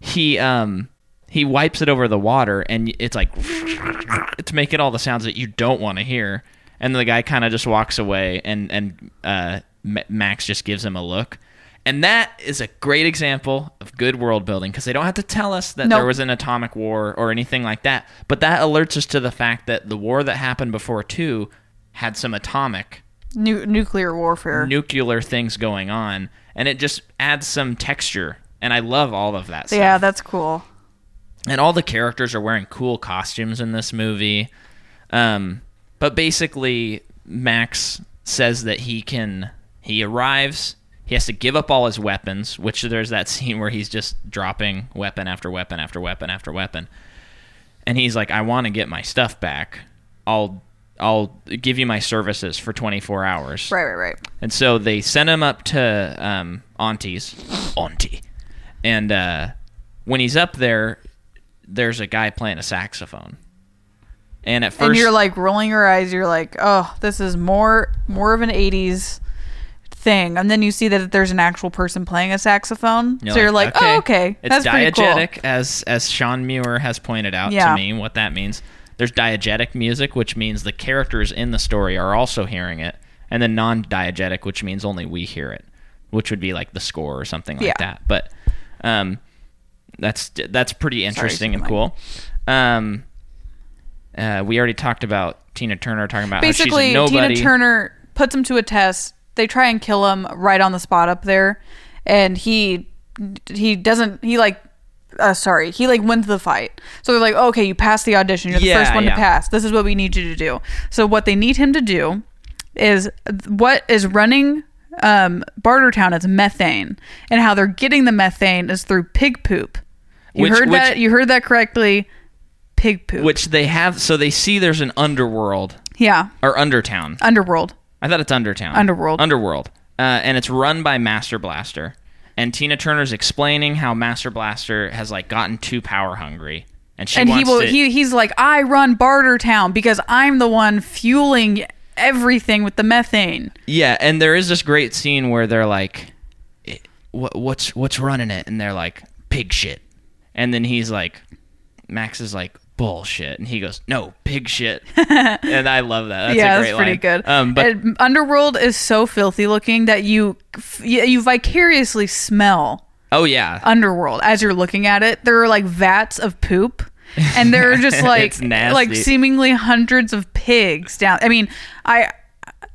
Speaker 1: he um he wipes it over the water and it's like to make it all the sounds that you don't want to hear. And the guy kind of just walks away and and uh, Max just gives him a look. And that is a great example of good world building because they don't have to tell us that
Speaker 2: Nope.
Speaker 1: there was an atomic war or anything like that. But that alerts us to the fact that the war that happened before 2 had some atomic
Speaker 2: Nu- nuclear warfare.
Speaker 1: nuclear things going on and it just adds some texture and i love all of that stuff.
Speaker 2: yeah, that's cool.
Speaker 1: and all the characters are wearing cool costumes in this movie um, but basically max says that he can he arrives he has to give up all his weapons which there's that scene where he's just dropping weapon after weapon after weapon after weapon and he's like i want to get my stuff back i'll i'll give you my services for 24 hours
Speaker 2: Right, right, right.
Speaker 1: and so they send him up to um, Auntie's, Auntie, and uh, when he's up there, there's a guy playing a saxophone. And at first,
Speaker 2: and you're like rolling your eyes. You're like, oh, this is more more of an '80s thing. And then you see that there's an actual person playing a saxophone. so you're like, oh, okay,
Speaker 1: It's
Speaker 2: that's pretty cool.
Speaker 1: as as Sean Muir has pointed out
Speaker 2: Yeah.
Speaker 1: to me. What that means. There's diegetic music, which means the characters in the story are also hearing it, and then non-diegetic, which means only we hear it, which would be like the score or something like
Speaker 2: Yeah.
Speaker 1: that. But um, that's that's pretty interesting and cool. Um, uh, we already talked about Tina Turner talking about how
Speaker 2: Basically,
Speaker 1: she's a nobody.
Speaker 2: Tina Turner puts him to a test. They try and kill him right on the spot up there, and he he doesn't. He like. Uh, sorry, he like wins the fight. So they're like, okay, you passed the audition. You're the
Speaker 1: Yeah,
Speaker 2: first one
Speaker 1: yeah.
Speaker 2: to pass. This is what we need you to do. So what they need him to do is what is running um, Bartertown is methane, and how they're getting the methane is through pig poop. You
Speaker 1: Which-
Speaker 2: heard
Speaker 1: which-
Speaker 2: that? You heard that correctly? Pig poop.
Speaker 1: which they have, so they see there's an underworld
Speaker 2: yeah,
Speaker 1: or Undertown.
Speaker 2: underworld.
Speaker 1: I thought it's Undertown.
Speaker 2: Underworld.
Speaker 1: Underworld. Uh, and it's run by Master Blaster. And Tina Turner's explaining how Master Blaster has like gotten too power hungry, and she
Speaker 2: and he will
Speaker 1: to.
Speaker 2: he he's like i run bartertown because i'm the one fueling everything with the methane
Speaker 1: yeah, and there is this great scene where they're like, "Eh, "What what's what's running it?" And they're like, "Pig shit." And then he's like, Max is like, "Bullshit," and he goes, "No, pig shit." and I love that. That's
Speaker 2: yeah
Speaker 1: a great
Speaker 2: that's pretty
Speaker 1: line.
Speaker 2: good
Speaker 1: Um, but
Speaker 2: And underworld is so filthy looking that you you you vicariously smell
Speaker 1: oh yeah,
Speaker 2: underworld as you're looking at it there are like vats of poop and there are just like like seemingly hundreds of pigs down i mean i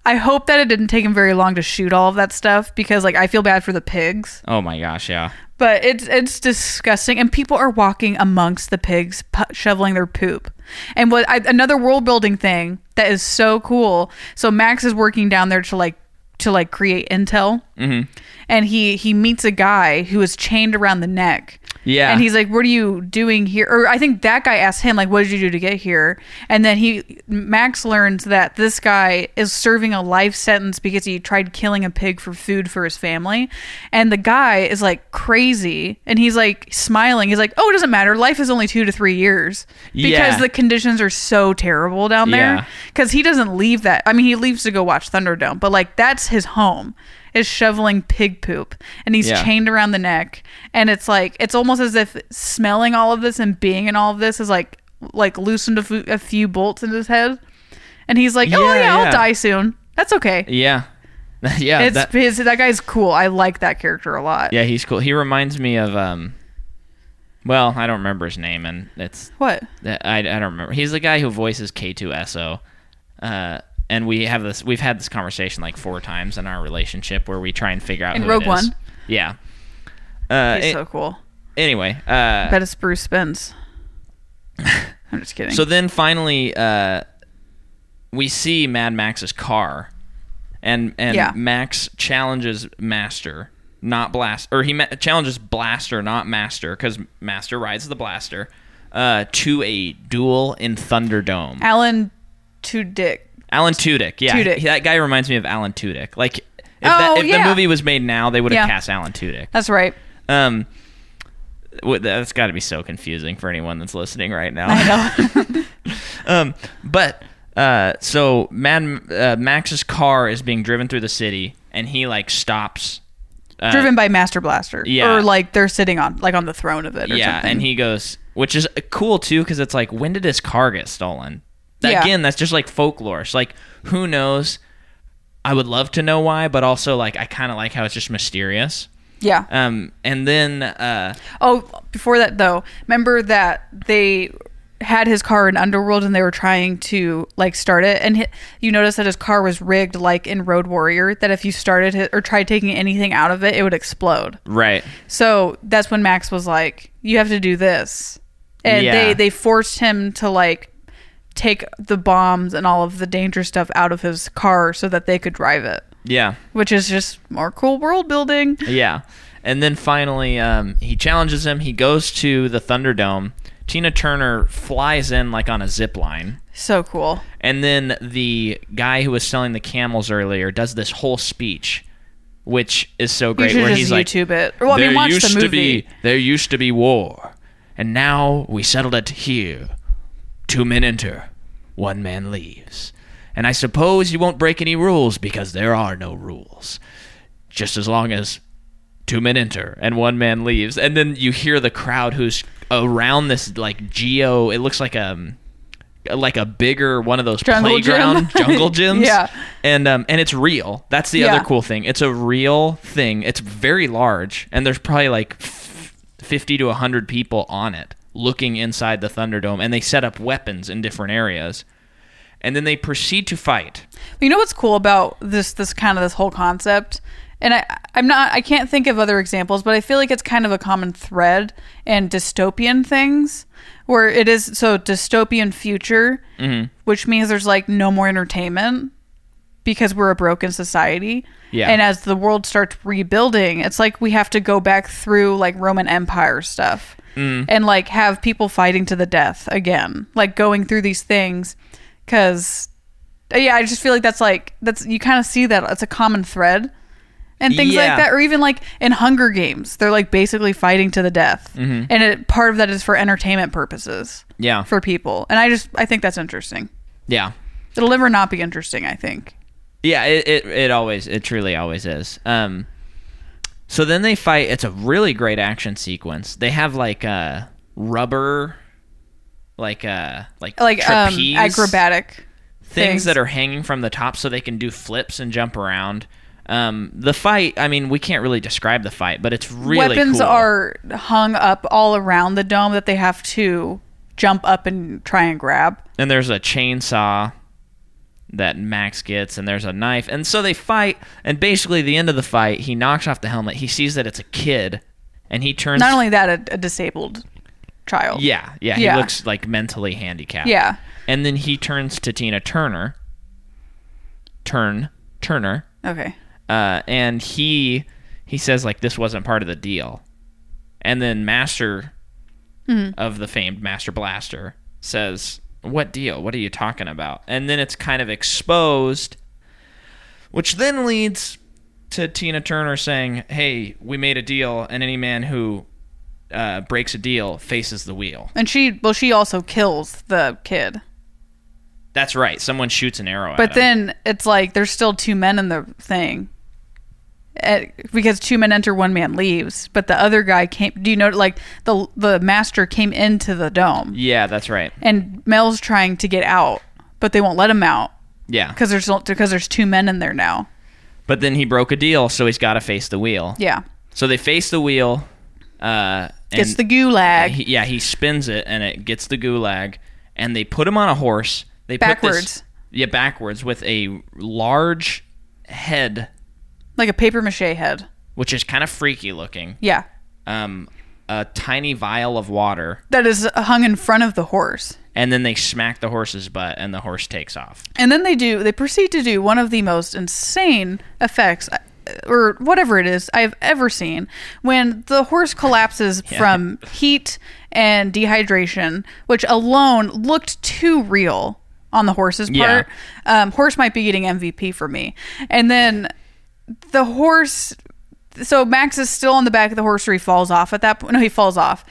Speaker 2: I hope that it didn't take him very long to shoot all of that stuff because like I feel bad for the pigs.
Speaker 1: Oh my gosh, yeah.
Speaker 2: But it's it's disgusting, and people are walking amongst the pigs, pu- shoveling their poop. And what I, another world building thing that is so cool. So Max is working down there to like to like create intel,
Speaker 1: Mm-hmm.
Speaker 2: and he he meets a guy who is chained around the neck.
Speaker 1: Yeah.
Speaker 2: And he's like, "What are you doing here?" Or I think that guy asked him, like, "What did you do to get here?" And then he Max learns that this guy is serving a life sentence because he tried killing a pig for food for his family. And the guy is like crazy, and he's like smiling. He's like, "Oh, it doesn't matter. Life is only two to three years because
Speaker 1: Yeah.
Speaker 2: the conditions are so terrible down
Speaker 1: Yeah.
Speaker 2: there." Because he doesn't leave that. I mean, he leaves to go watch Thunderdome, but like that's his home. Is shoveling pig poop, and he's
Speaker 1: Yeah.
Speaker 2: chained around the neck, and it's like it's almost as if smelling all of this and being in all of this is like like loosened a few bolts in his head, and he's like, "Oh
Speaker 1: Yeah,
Speaker 2: yeah. I'll die soon. That's okay."
Speaker 1: Yeah. yeah.
Speaker 2: it's
Speaker 1: that,
Speaker 2: his, that guy's cool. I like that character a lot.
Speaker 1: yeah, he's cool. He reminds me of um well, I don't remember his name and it's
Speaker 2: What?
Speaker 1: I, I don't remember. He's the guy who voices K2SO. Uh and we have this we've had this conversation like four times in our relationship where we try and figure out
Speaker 2: In
Speaker 1: who
Speaker 2: Rogue
Speaker 1: it is.
Speaker 2: One?
Speaker 1: Yeah. Uh
Speaker 2: He's
Speaker 1: it-
Speaker 2: so cool.
Speaker 1: anyway, uh
Speaker 2: Bet it's Bruce Spence. I'm just kidding.
Speaker 1: So then finally, uh, we see Mad Max's car, and and
Speaker 2: Yeah.
Speaker 1: Max challenges Master, not Blast, or he ma- challenges Blaster, not Master, because Master rides the Blaster, uh, to a duel in Thunderdome.
Speaker 2: Alan Tudyk.
Speaker 1: Alan Tudyk, yeah,
Speaker 2: Tudyk.
Speaker 1: that guy reminds me of Alan Tudyk. Like, if,
Speaker 2: Oh,
Speaker 1: that, if
Speaker 2: yeah.
Speaker 1: the movie was made now, they would have
Speaker 2: Yeah.
Speaker 1: cast Alan Tudyk.
Speaker 2: That's right.
Speaker 1: Um, that's got to be so confusing for anyone that's listening right now.
Speaker 2: I know.
Speaker 1: Um, but uh, so Mad uh, Max's car is being driven through the city, and he like stops. Uh,
Speaker 2: Driven by Master Blaster.
Speaker 1: yeah.
Speaker 2: Or like they're sitting on like on the throne of it or
Speaker 1: yeah,
Speaker 2: something.
Speaker 1: and he goes, which is cool too, because it's like, when did his car get stolen?
Speaker 2: Yeah.
Speaker 1: Again, that's just like folklore. It's like, who knows? I would love to know why, but also like I kind of like how it's just mysterious.
Speaker 2: Yeah.
Speaker 1: Um, and then uh,
Speaker 2: Oh, before that though, remember that they had his car in Underworld and they were trying to like start it, and hi you notice that his car was rigged like in Road Warrior. That if you started it or tried taking anything out of it, it would explode.
Speaker 1: right,
Speaker 2: So that's when Max was like, "You have to do this," and
Speaker 1: Yeah.
Speaker 2: they they forced him to like take the bombs and all of the danger stuff out of his car so that they could drive it,
Speaker 1: yeah,
Speaker 2: which is just more cool world building.
Speaker 1: Yeah. And then finally, um, he challenges him. He goes to the Thunderdome. Tina Turner flies in like on a zip line.
Speaker 2: So cool.
Speaker 1: And then the guy who was selling the camels earlier does this whole speech, which is so
Speaker 2: You
Speaker 1: great.
Speaker 2: should
Speaker 1: Where he's like,
Speaker 2: YouTube it. Well, I mean,
Speaker 1: there used
Speaker 2: the
Speaker 1: to be there used to be war, and now we settled it here. Two men enter, one man leaves. And I suppose you won't break any rules because there are no rules. Just as long as two men enter and one man leaves, and then you hear the crowd who's around this like geo. It looks like a like a bigger one of those
Speaker 2: Jungle gym.
Speaker 1: playground jungle gyms.
Speaker 2: Yeah.
Speaker 1: and um and it's real. That's the
Speaker 2: Yeah.
Speaker 1: other cool thing. It's a real thing. It's very large, and there's probably like f- fifty to hundred people on it looking inside the Thunderdome, and they set up weapons in different areas, and then they proceed to fight.
Speaker 2: You know what's cool about this this kind of this whole concept? And I I'm not I can't think of other examples, but I feel like it's kind of a common thread in dystopian things where it is so dystopian future,
Speaker 1: Mm-hmm.
Speaker 2: which means there's like no more entertainment because we're a broken society.
Speaker 1: Yeah.
Speaker 2: And as the world starts rebuilding, it's like we have to go back through like Roman Empire stuff
Speaker 1: Mm.
Speaker 2: and like have people fighting to the death again, like going through these things because yeah, I just feel like that's like that's you kind of see that it's a common thread and things
Speaker 1: Yeah.
Speaker 2: like that, or even like in Hunger Games, they're like basically fighting to the death,
Speaker 1: Mm-hmm.
Speaker 2: and it, part of that is for entertainment purposes
Speaker 1: Yeah,
Speaker 2: for people, and I just I think that's interesting.
Speaker 1: yeah.
Speaker 2: It'll never not be interesting. I think.
Speaker 1: Yeah, it, it it always it truly always is. Um so then they fight it's a really great action sequence. They have like uh rubber like uh like
Speaker 2: Like um,
Speaker 1: trapeze
Speaker 2: acrobatic
Speaker 1: things,
Speaker 2: things.
Speaker 1: that are hanging from the top so they can do flips and jump around. Um the fight, I mean, we can't really describe the fight, but it's really
Speaker 2: weapons
Speaker 1: cool.
Speaker 2: are hung up all around the dome that they have to jump up and try and grab.
Speaker 1: and there's a chainsaw that Max gets, and there's a knife, and so they fight. And basically, the end of the fight, he knocks off the helmet. He sees that it's a kid, and he turns.
Speaker 2: Not only that, a, a disabled child.
Speaker 1: yeah, yeah,
Speaker 2: Yeah.
Speaker 1: he looks like mentally handicapped.
Speaker 2: Yeah.
Speaker 1: and then he turns to Tina Turner. Turn Turner,
Speaker 2: Okay.
Speaker 1: uh, and he he says like this wasn't part of the deal, and then Master of the famed Master Blaster says, "What deal? What are you talking about?" And then it's kind of exposed, which then leads to Tina Turner saying, "Hey, we made a deal, and any man who uh, breaks a deal faces the wheel."
Speaker 2: And she, well, she also kills the kid.
Speaker 1: That's right. Someone shoots an arrow at
Speaker 2: But then it's like there's still two men in the thing. Eh, because two men enter, one man leaves. But the other guy came. Do you know? Like the the master came into the dome,
Speaker 1: yeah, that's right.
Speaker 2: and Mel's trying to get out, but they won't let him out
Speaker 1: Yeah,
Speaker 2: because there's because there's two men in there now.
Speaker 1: but then he broke a deal, so he's got to face the wheel.
Speaker 2: Yeah,
Speaker 1: So they face the wheel. Uh, and
Speaker 2: gets the gulag
Speaker 1: he, yeah, he spins it and it gets the gulag, and they put him on a horse. They Put
Speaker 2: Backwards.
Speaker 1: this, yeah, backwards with a large head,
Speaker 2: like a paper mache head.
Speaker 1: which is kind of freaky looking.
Speaker 2: Yeah,
Speaker 1: Um, a tiny vial of water,
Speaker 2: that is hung in front of the horse.
Speaker 1: and then they smack the horse's butt, and the horse takes off.
Speaker 2: And then they do, they proceed to do one of the most insane effects, uh, or whatever it is I've ever seen, when the horse collapses from heat and dehydration, which alone looked too real on the horse's
Speaker 1: Yeah.
Speaker 2: part. Um, horse might be getting MVP for me. And then the horse, so Max is still on the back of the horse, or he falls off at that point. No, he falls off.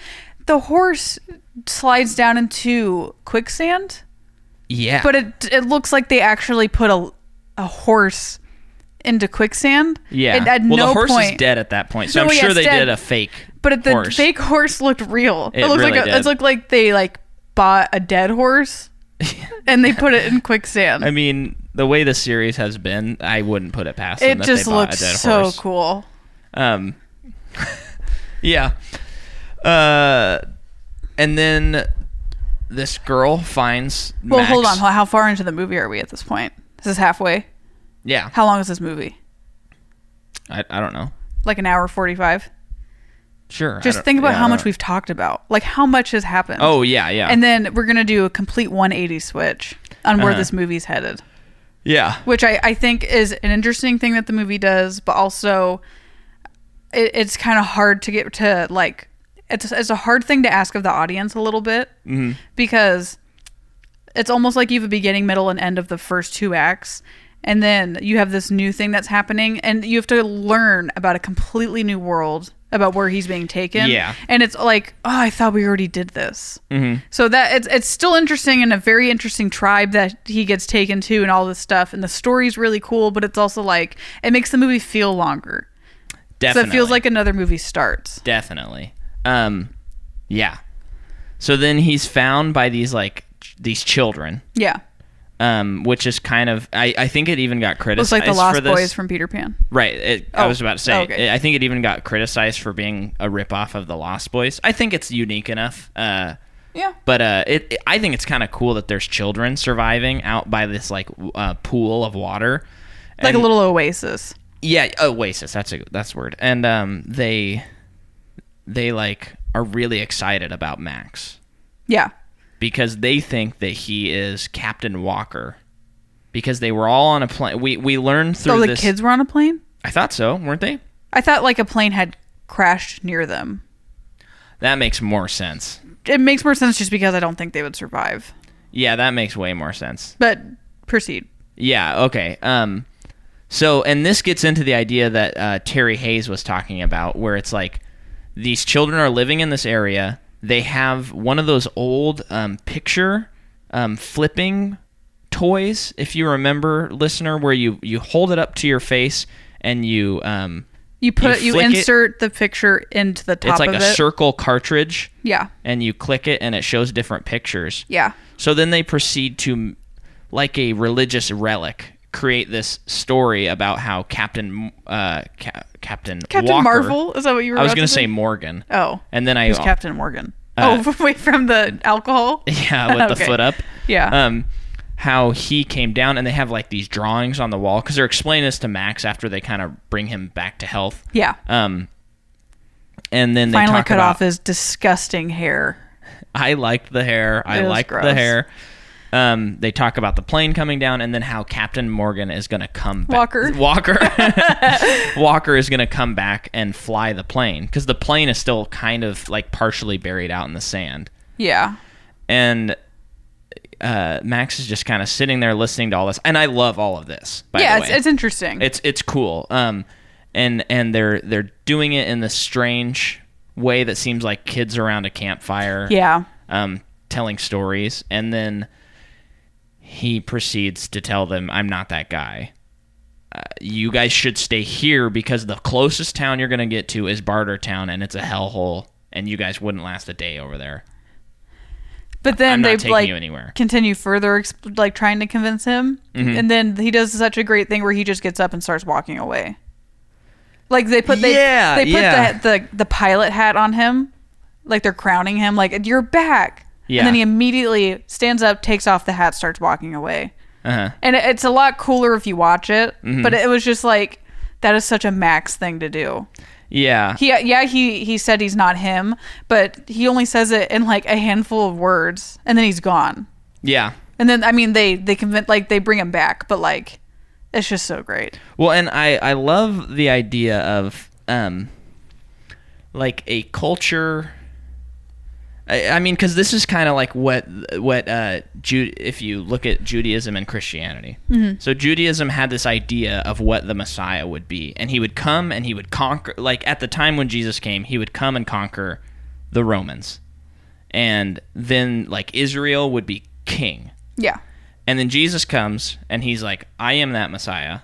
Speaker 2: The horse slides down into quicksand
Speaker 1: Yeah,
Speaker 2: but it it looks like they actually put a a horse into quicksand.
Speaker 1: yeah.
Speaker 2: It, at
Speaker 1: well,
Speaker 2: no
Speaker 1: the horse
Speaker 2: point.
Speaker 1: is dead at that point, so
Speaker 2: No,
Speaker 1: I'm sure they
Speaker 2: dead.
Speaker 1: did a fake.
Speaker 2: But the
Speaker 1: horse.
Speaker 2: fake horse looked real.
Speaker 1: It
Speaker 2: looks
Speaker 1: really
Speaker 2: like a,
Speaker 1: did.
Speaker 2: it looked like they like bought a dead horse and they put it in quicksand.
Speaker 1: I mean, the way the series has been, I wouldn't put it past them
Speaker 2: it just looks so
Speaker 1: horse.
Speaker 2: cool.
Speaker 1: Um, yeah. Uh, and then this girl finds.
Speaker 2: Well,
Speaker 1: Max.
Speaker 2: hold on. How far into the movie are we at this point? This is this halfway?
Speaker 1: Yeah,
Speaker 2: How long is this movie?
Speaker 1: I, I don't know.
Speaker 2: Like an hour forty five.
Speaker 1: Sure.
Speaker 2: Just think about
Speaker 1: yeah,
Speaker 2: how much we've talked about. Like how much has happened.
Speaker 1: Oh yeah, yeah,
Speaker 2: And then we're gonna do a complete 180 switch on where
Speaker 1: Uh-huh.
Speaker 2: this movie's headed.
Speaker 1: yeah,
Speaker 2: which I, I think is an interesting thing that the movie does, but also it, it's kind of hard to get to like it's it's a hard thing to ask of the audience a little bit
Speaker 1: hmm
Speaker 2: because it's almost like you have a beginning, middle, and end of the first two acts, and then you have this new thing that's happening, and you have to learn about a completely new world about where he's being taken.
Speaker 1: Yeah.
Speaker 2: and it's like, oh, I thought we already did this.
Speaker 1: hmm
Speaker 2: So that it's it's still interesting and a very interesting tribe that he gets taken to and all this stuff and the story's really cool, but it's also like it makes the movie feel longer.
Speaker 1: Definitely.
Speaker 2: So it feels like another movie starts.
Speaker 1: definitely. Um, yeah. So then he's found by these like ch- these children,
Speaker 2: Yeah.
Speaker 1: Um, which is kind of I, I think it even got
Speaker 2: Looks
Speaker 1: criticized
Speaker 2: like the Lost. Boys from Peter Pan.
Speaker 1: Right. It, I
Speaker 2: Oh,
Speaker 1: was about to say.
Speaker 2: okay.
Speaker 1: I think it even got criticized for being a ripoff of the Lost Boys. I think it's unique enough. Uh,
Speaker 2: Yeah.
Speaker 1: but uh, it, it- I think it's kind of cool that there's children surviving out by this like uh, pool of water.
Speaker 2: Like a little oasis.
Speaker 1: yeah, oasis. That's a that's word. And um, they they like are really excited about Max
Speaker 2: Yeah.
Speaker 1: Because they think that he is Captain Walker. Because they were all on a plane. We we learned through
Speaker 2: So the
Speaker 1: this.
Speaker 2: kids were on a plane?
Speaker 1: I thought so, weren't they?
Speaker 2: I thought like a plane had crashed near them.
Speaker 1: That makes more sense.
Speaker 2: It makes more sense just because I don't think they would survive.
Speaker 1: Yeah, that makes way more sense.
Speaker 2: But proceed.
Speaker 1: Yeah, okay. Um so and this gets into the idea that uh, Terry Hayes was talking about where it's like these children are living in this area. They have one of those old um, picture um, flipping toys, if you remember, listener, where you you hold it up to your face and you um
Speaker 2: You put
Speaker 1: You
Speaker 2: you,
Speaker 1: flick it.
Speaker 2: insert the picture into the top
Speaker 1: it's like a
Speaker 2: it.
Speaker 1: circle cartridge
Speaker 2: yeah.
Speaker 1: and you click it and it shows different pictures.
Speaker 2: Yeah.
Speaker 1: So then they proceed to, like a religious relic, create this story about how Captain uh, Ca- Captain
Speaker 2: Captain
Speaker 1: Walker-
Speaker 2: Marvel? Is that what you were
Speaker 1: I was going
Speaker 2: to
Speaker 1: say Morgan,
Speaker 2: Oh.
Speaker 1: and then I
Speaker 2: Who's Captain Morgan?
Speaker 1: Uh,
Speaker 2: oh, wait, from the alcohol?
Speaker 1: yeah with the foot up.
Speaker 2: Yeah.
Speaker 1: Um, how he came down, and they have like these drawings on the wall because they're explaining this to Max after they kind of bring him back to health.
Speaker 2: Yeah.
Speaker 1: Um, and then they
Speaker 2: Finally
Speaker 1: talk
Speaker 2: cut
Speaker 1: about,
Speaker 2: off his disgusting hair.
Speaker 1: I liked the hair. I
Speaker 2: It was
Speaker 1: liked the hair. Um, they talk about the plane coming down, and then how Captain Morgan is going to come back.
Speaker 2: Walker.
Speaker 1: Walker. Walker is going to come back and fly the plane because the plane is still kind of like partially buried out in the sand.
Speaker 2: Yeah.
Speaker 1: And uh, Max is just kind of sitting there listening to all this, and I love all of this. By
Speaker 2: yeah, it's, it's interesting.
Speaker 1: It's it's cool. Um, and and they're they're doing it in this strange way that seems like kids around a campfire.
Speaker 2: yeah.
Speaker 1: Um, telling stories, and then he proceeds to tell them, "I'm not that guy. Uh, you guys should stay here because the closest town you're gonna get to is Bartertown, and it's a hellhole, and you guys wouldn't last a day over there.
Speaker 2: But then they like
Speaker 1: you anywhere."
Speaker 2: continue further, like trying to convince him,
Speaker 1: Mm-hmm.
Speaker 2: and then he does such a great thing where he just gets up and starts walking away. Like they put they
Speaker 1: Yeah,
Speaker 2: they put
Speaker 1: yeah.
Speaker 2: the, the the pilot hat on him, like they're crowning him, like you're back.
Speaker 1: Yeah.
Speaker 2: And then he immediately stands up, takes off the hat, starts walking away.
Speaker 1: Uh-huh.
Speaker 2: And it's a lot cooler if you watch it,
Speaker 1: Mm-hmm.
Speaker 2: but it was just like that is such a Max thing to do.
Speaker 1: Yeah.
Speaker 2: He yeah he he said he's not him, but he only says it in like a handful of words, and then he's gone.
Speaker 1: yeah.
Speaker 2: And then I mean they they convince like they bring him back, but like it's just so great.
Speaker 1: Well, and I I love the idea of um like a culture. I, I mean, because this is kind of like what what uh Ju- if you look at Judaism and Christianity. So Judaism had this idea of what the Messiah would be, and he would come and he would conquer. Like at the time when Jesus came, he would come and conquer the Romans, and then like Israel would be king.
Speaker 2: Yeah.
Speaker 1: And then Jesus comes and he's like, I am that Messiah,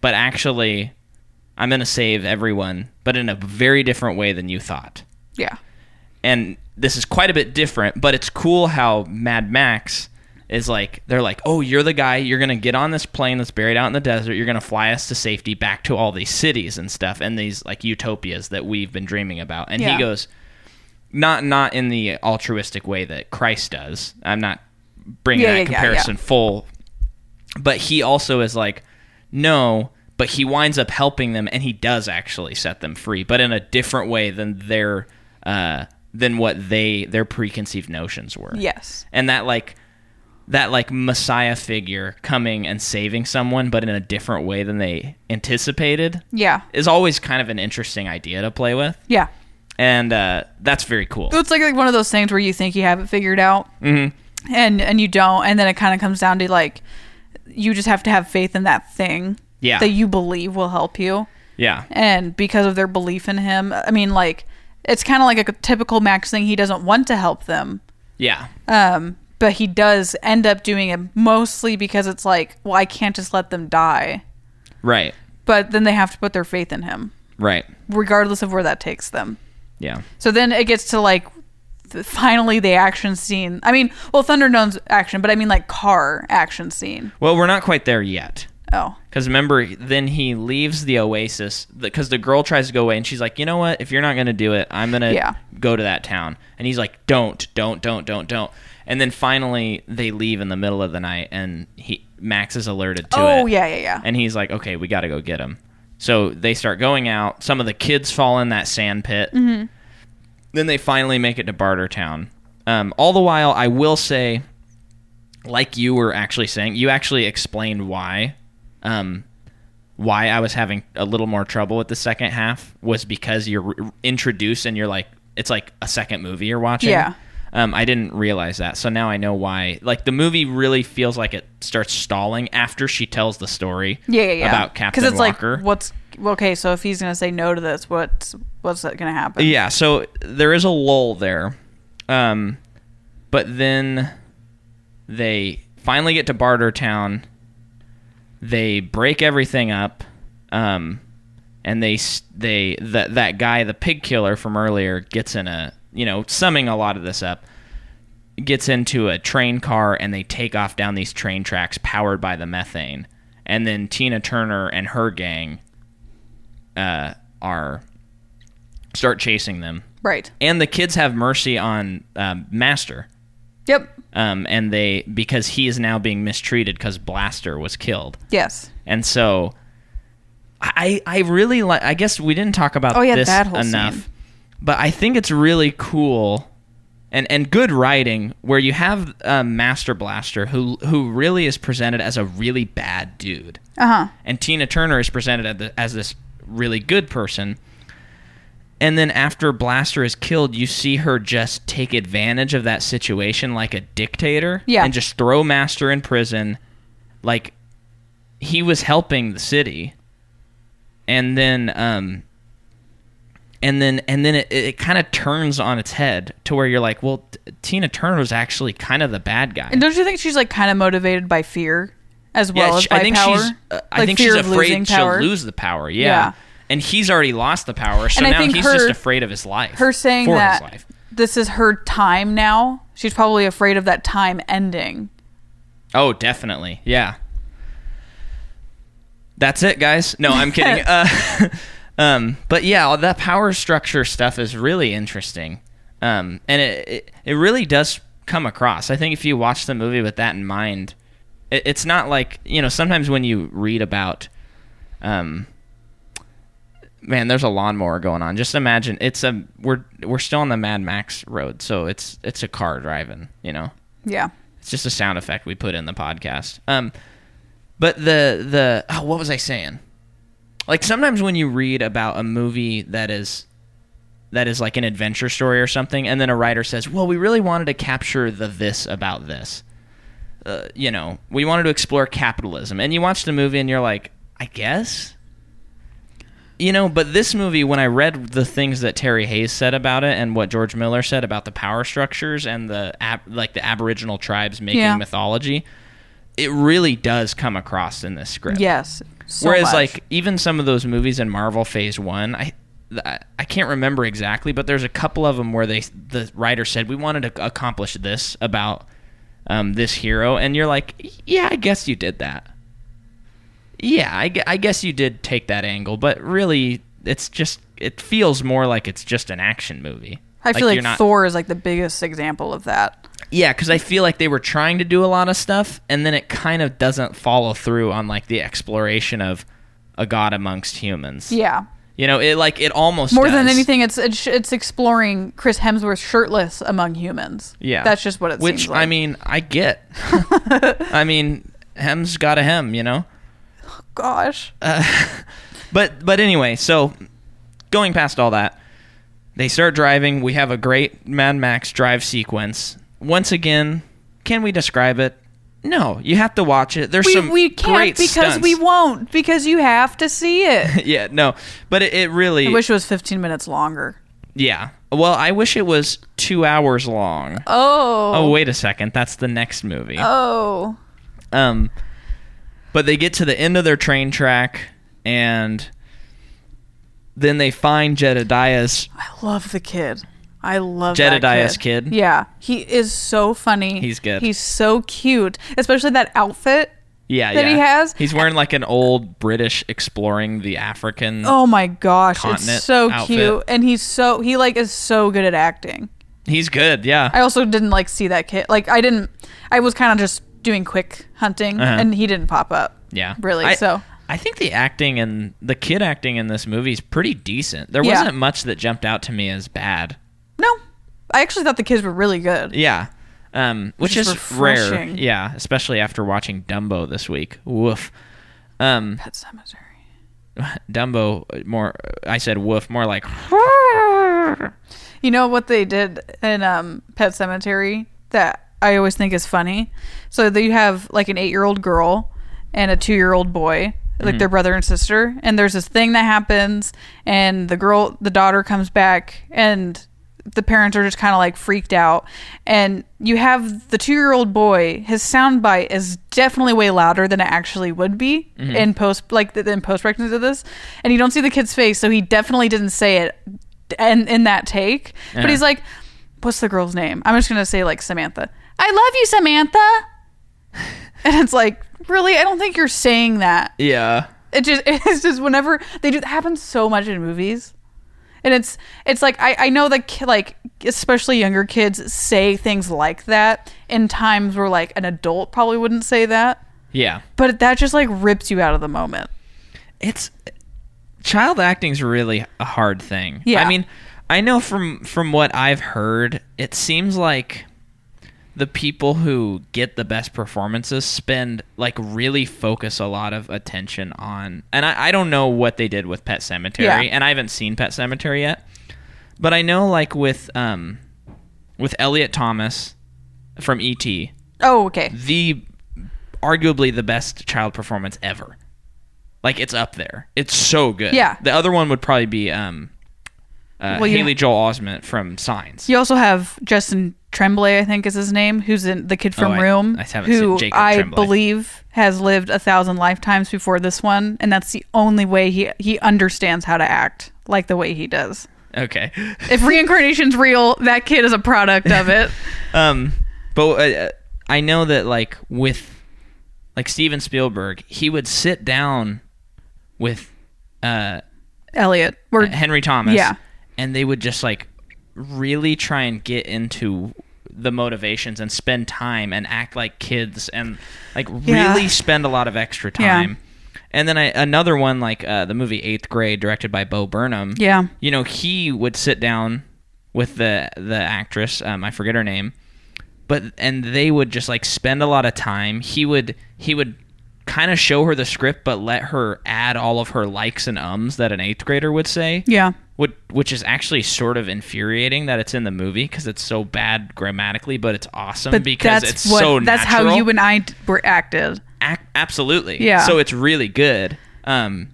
Speaker 1: but actually, I'm going to save everyone, but in a very different way than you thought.
Speaker 2: Yeah.
Speaker 1: And this is quite a bit different, but it's cool how Mad Max is like, they're like, oh, you're the guy, you're going to get on this plane that's buried out in the desert, you're going to fly us to safety back to all these cities and stuff and these like utopias that we've been dreaming about. And
Speaker 2: Yeah.
Speaker 1: he goes, not not in the altruistic way that Christ does. I'm not bringing
Speaker 2: Yeah,
Speaker 1: that
Speaker 2: yeah,
Speaker 1: comparison full, but he also is like, no, but he winds up helping them, and he does actually set them free, but in a different way than their uh, than what they their preconceived notions were.
Speaker 2: Yes.
Speaker 1: and that like that like messiah figure coming and saving someone, but in a different way than they anticipated,
Speaker 2: Yeah.
Speaker 1: is always kind of an interesting idea to play with,
Speaker 2: Yeah.
Speaker 1: and uh, that's very cool.
Speaker 2: It's like, like one of those things where you think you have it figured out, mm-hmm. and and you don't, and then it kind of comes down to like you just have to have faith in that thing
Speaker 1: Yeah.
Speaker 2: that you believe will help you,
Speaker 1: Yeah,
Speaker 2: and because of their belief in him, I mean, like it's kind of like a typical Max thing. He doesn't want to help them,
Speaker 1: yeah,
Speaker 2: um, but he does end up doing it mostly because it's like, well, I can't just let them die,
Speaker 1: right,
Speaker 2: but then they have to put their faith in him,
Speaker 1: right,
Speaker 2: regardless of where that takes them.
Speaker 1: yeah.
Speaker 2: So then it gets to like th- finally the action scene. I mean, well, Thunderdome's action, but I mean like car action scene.
Speaker 1: Well, we're not quite there yet.
Speaker 2: Oh,
Speaker 1: Because remember, then he leaves the oasis because the girl tries to go away, and she's like, "You know what? If you're not going to do it, I'm going to
Speaker 2: Yeah.
Speaker 1: go to that town." And he's like, "Don't, don't, don't, don't, don't." And then finally, they leave in the middle of the night, and he Max is alerted to it.
Speaker 2: oh yeah, yeah, yeah.
Speaker 1: And he's like, "Okay, we got to go get him." So they start going out. Some of the kids fall in that sand pit. Mm-hmm. Then they finally make it to Bartertown. Um, all the while, I will say, like you were actually saying, you actually explained why, um, why I was having a little more trouble with the second half was because you're re- introduced and you're like, it's like a second movie you're watching.
Speaker 2: Yeah.
Speaker 1: Um, I didn't realize that, so now I know why. Like the movie really feels like it starts stalling after she tells the story.
Speaker 2: Yeah, yeah, yeah.
Speaker 1: About Captain
Speaker 2: it's
Speaker 1: Walker.
Speaker 2: like, what's okay? So if he's gonna say no to this, what's what's that gonna happen?
Speaker 1: Yeah, so there is a lull there. Um, but then they finally get to Bartertown. They break everything up. Um, and they they that that guy, the pig killer from earlier, gets in a you know summing a lot of this up. Gets into a train car and they take off down these train tracks powered by the methane. And then Tina Turner and her gang uh, are start chasing them
Speaker 2: Right.
Speaker 1: and the kids have mercy on um, Master.
Speaker 2: Yep.
Speaker 1: Um, and they because he is now being mistreated because Blaster was killed,
Speaker 2: Yes.
Speaker 1: and so I I really like. I guess we didn't talk about
Speaker 2: Oh, yeah,
Speaker 1: this enough,
Speaker 2: scene.
Speaker 1: but I think it's really cool. And, and good writing where you have um, Master Blaster who who really is presented as a really bad dude
Speaker 2: Uh huh.
Speaker 1: and Tina Turner is presented as, the, as this really good person. And then after Blaster is killed, you see her just take advantage of that situation like a dictator
Speaker 2: Yeah.
Speaker 1: and just throw Master in prison like he was helping the city. And then um and then and then it, it kind of turns on its head to where you're like, well, T- Tina Turner was actually kind of the bad guy.
Speaker 2: And don't you think she's like kind of motivated by fear as well as
Speaker 1: she-
Speaker 2: by
Speaker 1: I think
Speaker 2: power?
Speaker 1: she's. Uh, I think she's afraid she'll lose the power. Yeah.
Speaker 2: Yeah.
Speaker 1: And he's already lost the power, so now he's
Speaker 2: her-
Speaker 1: just afraid of his life.
Speaker 2: Her saying
Speaker 1: for
Speaker 2: that
Speaker 1: his life.
Speaker 2: this is her time now. She's probably afraid of that time ending.
Speaker 1: Oh, definitely. Yeah. That's it, guys. No, I'm kidding. uh, um, but yeah, all that power structure stuff is really interesting, um, and it, it it really does come across. I think if you watch the movie with that in mind, it, it's not like you know. Sometimes when you read about, um, man, there's a lawnmower going on. Just imagine it's a we're we're still on the Mad Max road, so it's it's a car driving. You know.
Speaker 2: Yeah.
Speaker 1: It's just a sound effect we put in the podcast. Um, but the the oh, what was I saying? Like sometimes when you read about a movie that is that is like an adventure story or something, and then a writer says, "Well, we really wanted to capture the this about this." Uh, you know, we wanted to explore capitalism, and you watch the movie and you're like, "I guess." You know, but this movie, when I read the things that Terry Hayes said about it and what George Miller said about the power structures and the ab- like the Aboriginal tribes making
Speaker 2: Yeah.
Speaker 1: mythology, it really does come across in this script.
Speaker 2: Yes. So
Speaker 1: Whereas,
Speaker 2: much.
Speaker 1: like even some of those movies in Marvel Phase One, I I I can't remember exactly, but there's a couple of them where they the writer said we wanted to accomplish this about um, this hero, and you're like, yeah, I guess you did that. Yeah, I, I guess you did take that angle, but really, it's just it feels more like it's just an action movie.
Speaker 2: I feel like
Speaker 1: not-
Speaker 2: Thor is like the biggest example of that.
Speaker 1: yeah, because I feel like they were trying to do a lot of stuff, and then it kind of doesn't follow through on like the exploration of a god amongst humans.
Speaker 2: Yeah.
Speaker 1: You know, it like it almost
Speaker 2: More than anything, it's, it's it's exploring Chris Hemsworth shirtless among humans.
Speaker 1: Yeah,
Speaker 2: That's just what it
Speaker 1: Which
Speaker 2: seems like.
Speaker 1: I mean, I get. I mean, hem's got a hem, you know.
Speaker 2: Gosh.
Speaker 1: But but anyway, so going past all that, they start driving. We have a great Mad Max drive sequence. Once again, can we describe it? No, you have to watch it. There's
Speaker 2: we,
Speaker 1: some
Speaker 2: we can't because
Speaker 1: stunts.
Speaker 2: we won't because you have to see it.
Speaker 1: yeah, no, but it, it really.
Speaker 2: I wish it was 15 minutes longer.
Speaker 1: yeah. Well, I wish it was two hours long.
Speaker 2: Oh.
Speaker 1: Oh, wait a second. That's the next movie.
Speaker 2: Oh.
Speaker 1: Um, but they get to the end of their train track, and then they find Jedediah's.
Speaker 2: I love the kid. I love
Speaker 1: Jedediah's
Speaker 2: that
Speaker 1: kid?
Speaker 2: Yeah, he is so funny.
Speaker 1: He's good.
Speaker 2: He's so cute, especially that outfit.
Speaker 1: Yeah,
Speaker 2: That
Speaker 1: yeah.
Speaker 2: he has?
Speaker 1: He's wearing like an old British exploring the African.
Speaker 2: Oh my gosh, it's so
Speaker 1: outfit.
Speaker 2: cute, and he's so he like is so good at acting.
Speaker 1: He's good. Yeah.
Speaker 2: I also didn't like see that kid. Like I didn't. I was kind of just doing quick hunting,
Speaker 1: Uh-huh.
Speaker 2: and he didn't pop up.
Speaker 1: yeah.
Speaker 2: really,
Speaker 1: I,
Speaker 2: so-
Speaker 1: I think the acting and the kid acting in this movie is pretty decent. There
Speaker 2: Yeah.
Speaker 1: wasn't much that jumped out to me as bad.
Speaker 2: No, I actually thought the kids were really good.
Speaker 1: Yeah. Um, which
Speaker 2: is
Speaker 1: is rare. Yeah, especially after watching Dumbo this week. Woof. Um,
Speaker 2: Pet Sematary.
Speaker 1: Dumbo more I said woof more like
Speaker 2: You know what they did in um, Pet Sematary that I always think is funny? So they have like an eight year old girl and a two year old boy, like mm. their brother and sister. And there's this thing that happens, and the girl, the daughter comes back, and the parents are just kind of like freaked out. And you have the two year old boy, his soundbite is definitely way louder than it actually would be mm-hmm. in post, like in post production of this. And you don't see the kid's face, so he definitely didn't say it in, in that take. But
Speaker 1: uh-huh.
Speaker 2: he's like, what's the girl's name? I'm just going to say like Samantha. I love you, Samantha. and it's like, really? I don't think you're saying that.
Speaker 1: yeah.
Speaker 2: It just, it's just whenever they do, it happens so much in movies. and it's it's like I I know that like especially younger kids say things like that in times where like an adult probably wouldn't say that,
Speaker 1: Yeah.
Speaker 2: but that just like rips you out of the moment.
Speaker 1: it's child acting's really a hard thing.
Speaker 2: Yeah.
Speaker 1: I mean, I know from from what I've heard, it seems like the people who get the best performances spend like really focus a lot of attention on and I, I don't know what they did with Pet Sematary
Speaker 2: Yeah.
Speaker 1: and I haven't seen Pet Sematary yet. But I know like with um with Elliot Thomas from E E.T.,
Speaker 2: Oh, okay.
Speaker 1: the arguably the best child performance ever. Like it's up there. It's so good.
Speaker 2: Yeah.
Speaker 1: The other one would probably be um uh,
Speaker 2: Well,
Speaker 1: Haley Joel Osment from Signs.
Speaker 2: You also have Justin Tremblay, I think is his name, who's in the kid from
Speaker 1: Oh, I-
Speaker 2: Room,
Speaker 1: I
Speaker 2: who I
Speaker 1: Tremblay.
Speaker 2: believe has lived a thousand lifetimes before this one, and that's the only way he he understands how to act like the way he does.
Speaker 1: Okay.
Speaker 2: If reincarnation's real, that kid is a product of it.
Speaker 1: Um but uh, I know that like with like Steven Spielberg, he would sit down with uh
Speaker 2: Elliot, or
Speaker 1: Henry Thomas.
Speaker 2: Yeah.
Speaker 1: And they would just like really try and get into the motivations and spend time and act like kids and like
Speaker 2: Yeah.
Speaker 1: really spend a lot of extra
Speaker 2: Yeah.
Speaker 1: time. And then I, another one like uh, the movie Eighth Grade, directed by Bo Burnham.
Speaker 2: yeah,
Speaker 1: You know, he would sit down with the the actress. Um, I forget her name, but and they would just like spend a lot of time. He would he would kind of show her the script, but let her add all of her likes and ums that an eighth grader would say
Speaker 2: yeah,
Speaker 1: which, which is actually sort of infuriating that it's in the movie because it's so bad grammatically, but it's awesome
Speaker 2: but
Speaker 1: because
Speaker 2: that's
Speaker 1: it's
Speaker 2: what
Speaker 1: so
Speaker 2: that's
Speaker 1: natural.
Speaker 2: how you and I were acted.
Speaker 1: Ac- absolutely.
Speaker 2: Yeah.
Speaker 1: So it's really good. Um,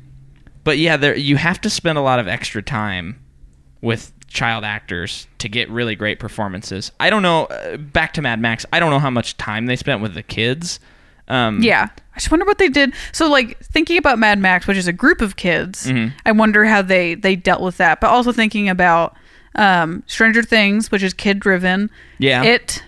Speaker 1: but yeah, there you have to spend a lot of extra time with child actors to get really great performances. I don't know. Uh, back to Mad Max. I don't know how much time they spent with the kids. Um,
Speaker 2: Yeah. I just wonder what they did. So like thinking about Mad Max, which is a group of kids,
Speaker 1: Mm-hmm.
Speaker 2: I wonder how they they dealt with that. But also thinking about um Stranger Things, which is kid driven.
Speaker 1: Yeah.
Speaker 2: It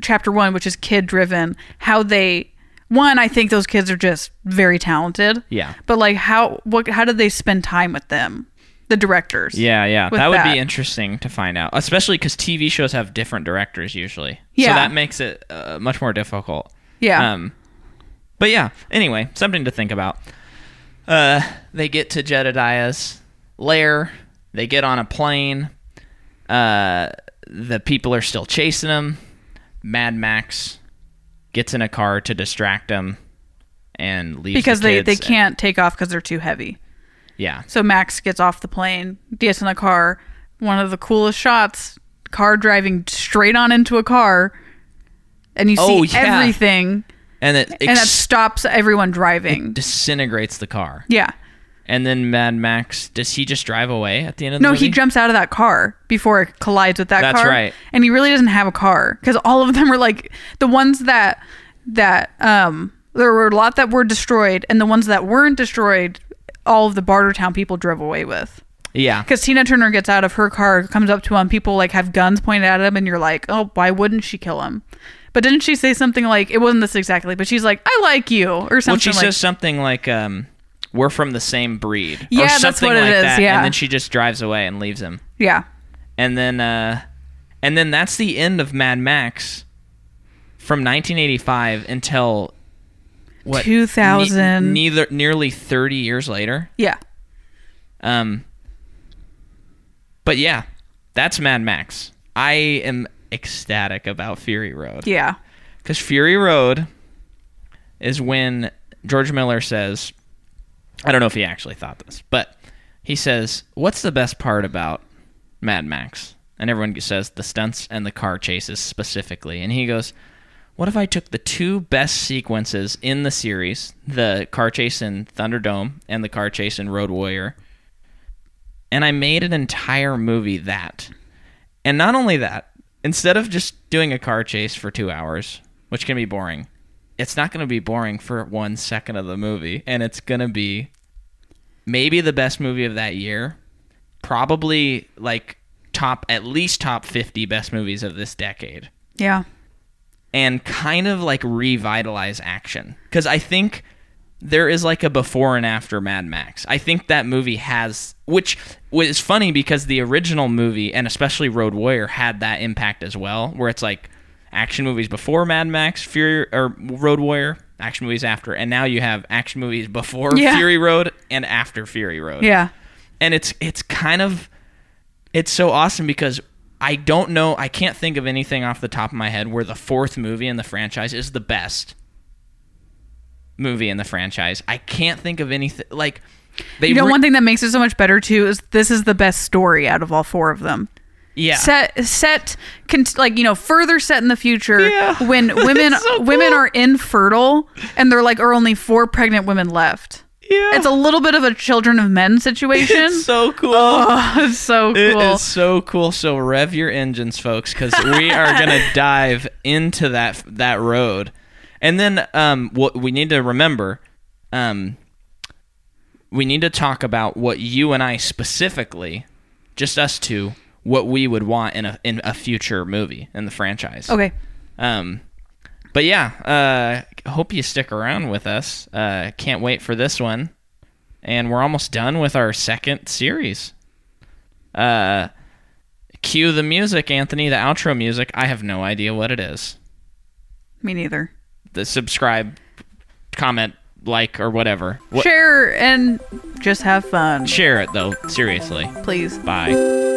Speaker 2: chapter 1, which is kid driven, how they one, I think those kids are just very talented.
Speaker 1: Yeah.
Speaker 2: But like how what how did they spend time with them? The directors.
Speaker 1: Yeah, yeah, that would
Speaker 2: that.
Speaker 1: be interesting to find out, especially because TV shows have different directors usually.
Speaker 2: Yeah.
Speaker 1: so that makes it uh, much more difficult.
Speaker 2: Yeah.
Speaker 1: Um, but yeah. Anyway, something to think about. Uh, they get to Jedediah's lair. They get on a plane. Uh, the people are still chasing them. Mad Max gets in a car to distract them and leaves
Speaker 2: because
Speaker 1: the
Speaker 2: they, they can't take off because they're too heavy.
Speaker 1: Yeah,
Speaker 2: So Max gets off the plane, gets in the car. One of the coolest shots, car driving straight on into a car, and you see
Speaker 1: Oh, yeah.
Speaker 2: everything,
Speaker 1: and it
Speaker 2: and that stops everyone driving.
Speaker 1: disintegrates the car.
Speaker 2: yeah.
Speaker 1: And then Mad Max, does he just drive away at the end of the
Speaker 2: No,
Speaker 1: movie?
Speaker 2: he jumps out of that car before it collides with that
Speaker 1: That's
Speaker 2: car.
Speaker 1: right.
Speaker 2: And he really doesn't have a car because all of them are like the ones that that um there were a lot that were destroyed, and the ones that weren't destroyed, all of the Bartertown people drove away with.
Speaker 1: Yeah.
Speaker 2: Because Tina Turner gets out of her car, comes up to him, people like have guns pointed at him, and you're like, oh, why wouldn't she kill him? But didn't she say something like, it wasn't this exactly, but she's like, I like you, or something
Speaker 1: Well, she
Speaker 2: like
Speaker 1: says something like, um, "We're from the same breed."
Speaker 2: Yeah,
Speaker 1: or
Speaker 2: that's
Speaker 1: something
Speaker 2: what it
Speaker 1: like
Speaker 2: is,
Speaker 1: That.
Speaker 2: yeah.
Speaker 1: And then she just drives away and leaves him.
Speaker 2: Yeah.
Speaker 1: And then, uh, and then that's the end of Mad Max from 1985 until what?
Speaker 2: 2000.
Speaker 1: ne- neither nearly 30 years later.
Speaker 2: Yeah.
Speaker 1: Um, but yeah, that's Mad Max. I am ecstatic about Fury Road.
Speaker 2: Yeah.
Speaker 1: Because Fury Road is when George Miller says, I don't know if he actually thought this, but he says, What's the best part about Mad Max? And everyone says the stunts and the car chases specifically. And he goes, What if I took the two best sequences in the series, the car chase in Thunderdome and the car chase in Road Warrior, and I made an entire movie that? And not only that, instead of just doing a car chase for two hours, which can be boring, it's not going to be boring for one second of the movie. And it's going to be maybe the best movie of that year. Probably like top, at least top 50 best movies of this decade.
Speaker 2: Yeah.
Speaker 1: And kind of like revitalize action. Because I think there is like a before and after Mad Max. I think that movie has, which was funny because the original movie and especially Road Warrior had that impact as well, where it's like action movies before Mad Max, Fury or Road Warrior, action movies after, and now you have action movies before
Speaker 2: Yeah.
Speaker 1: Fury Road and after Fury Road
Speaker 2: Yeah.
Speaker 1: and it's it's kind of it's so awesome because I don't know I can't think of anything off the top of my head where the fourth movie in the franchise is the best movie in the franchise. I can't think of anything like they
Speaker 2: You know,
Speaker 1: re-
Speaker 2: one thing that makes it so much better too is this is the best story out of all four of them.
Speaker 1: yeah
Speaker 2: Set, set, con- like you know, further set in the future
Speaker 1: Yeah.
Speaker 2: when women
Speaker 1: so
Speaker 2: women are infertile and they're like are only four pregnant women left.
Speaker 1: yeah
Speaker 2: It's a little bit of a children of men situation.
Speaker 1: it's so cool.
Speaker 2: oh, it's so cool.
Speaker 1: is so cool. So rev your engines, folks, because we are gonna dive into that that road, and then um, what we need to remember, um, we need to talk about what you and I specifically, just us two, what we would want in a in a future movie in the franchise.
Speaker 2: Okay.
Speaker 1: Um, but yeah, uh, hope you stick around with us. Uh, can't wait for this one, and we're almost done with our second series. Uh, cue the music, Anthony. The outro music. I have no idea what it is.
Speaker 2: Me neither.
Speaker 1: The subscribe, comment, like, or whatever. What,
Speaker 2: Share and just have fun,
Speaker 1: share it though. Seriously.
Speaker 2: please.
Speaker 1: Bye.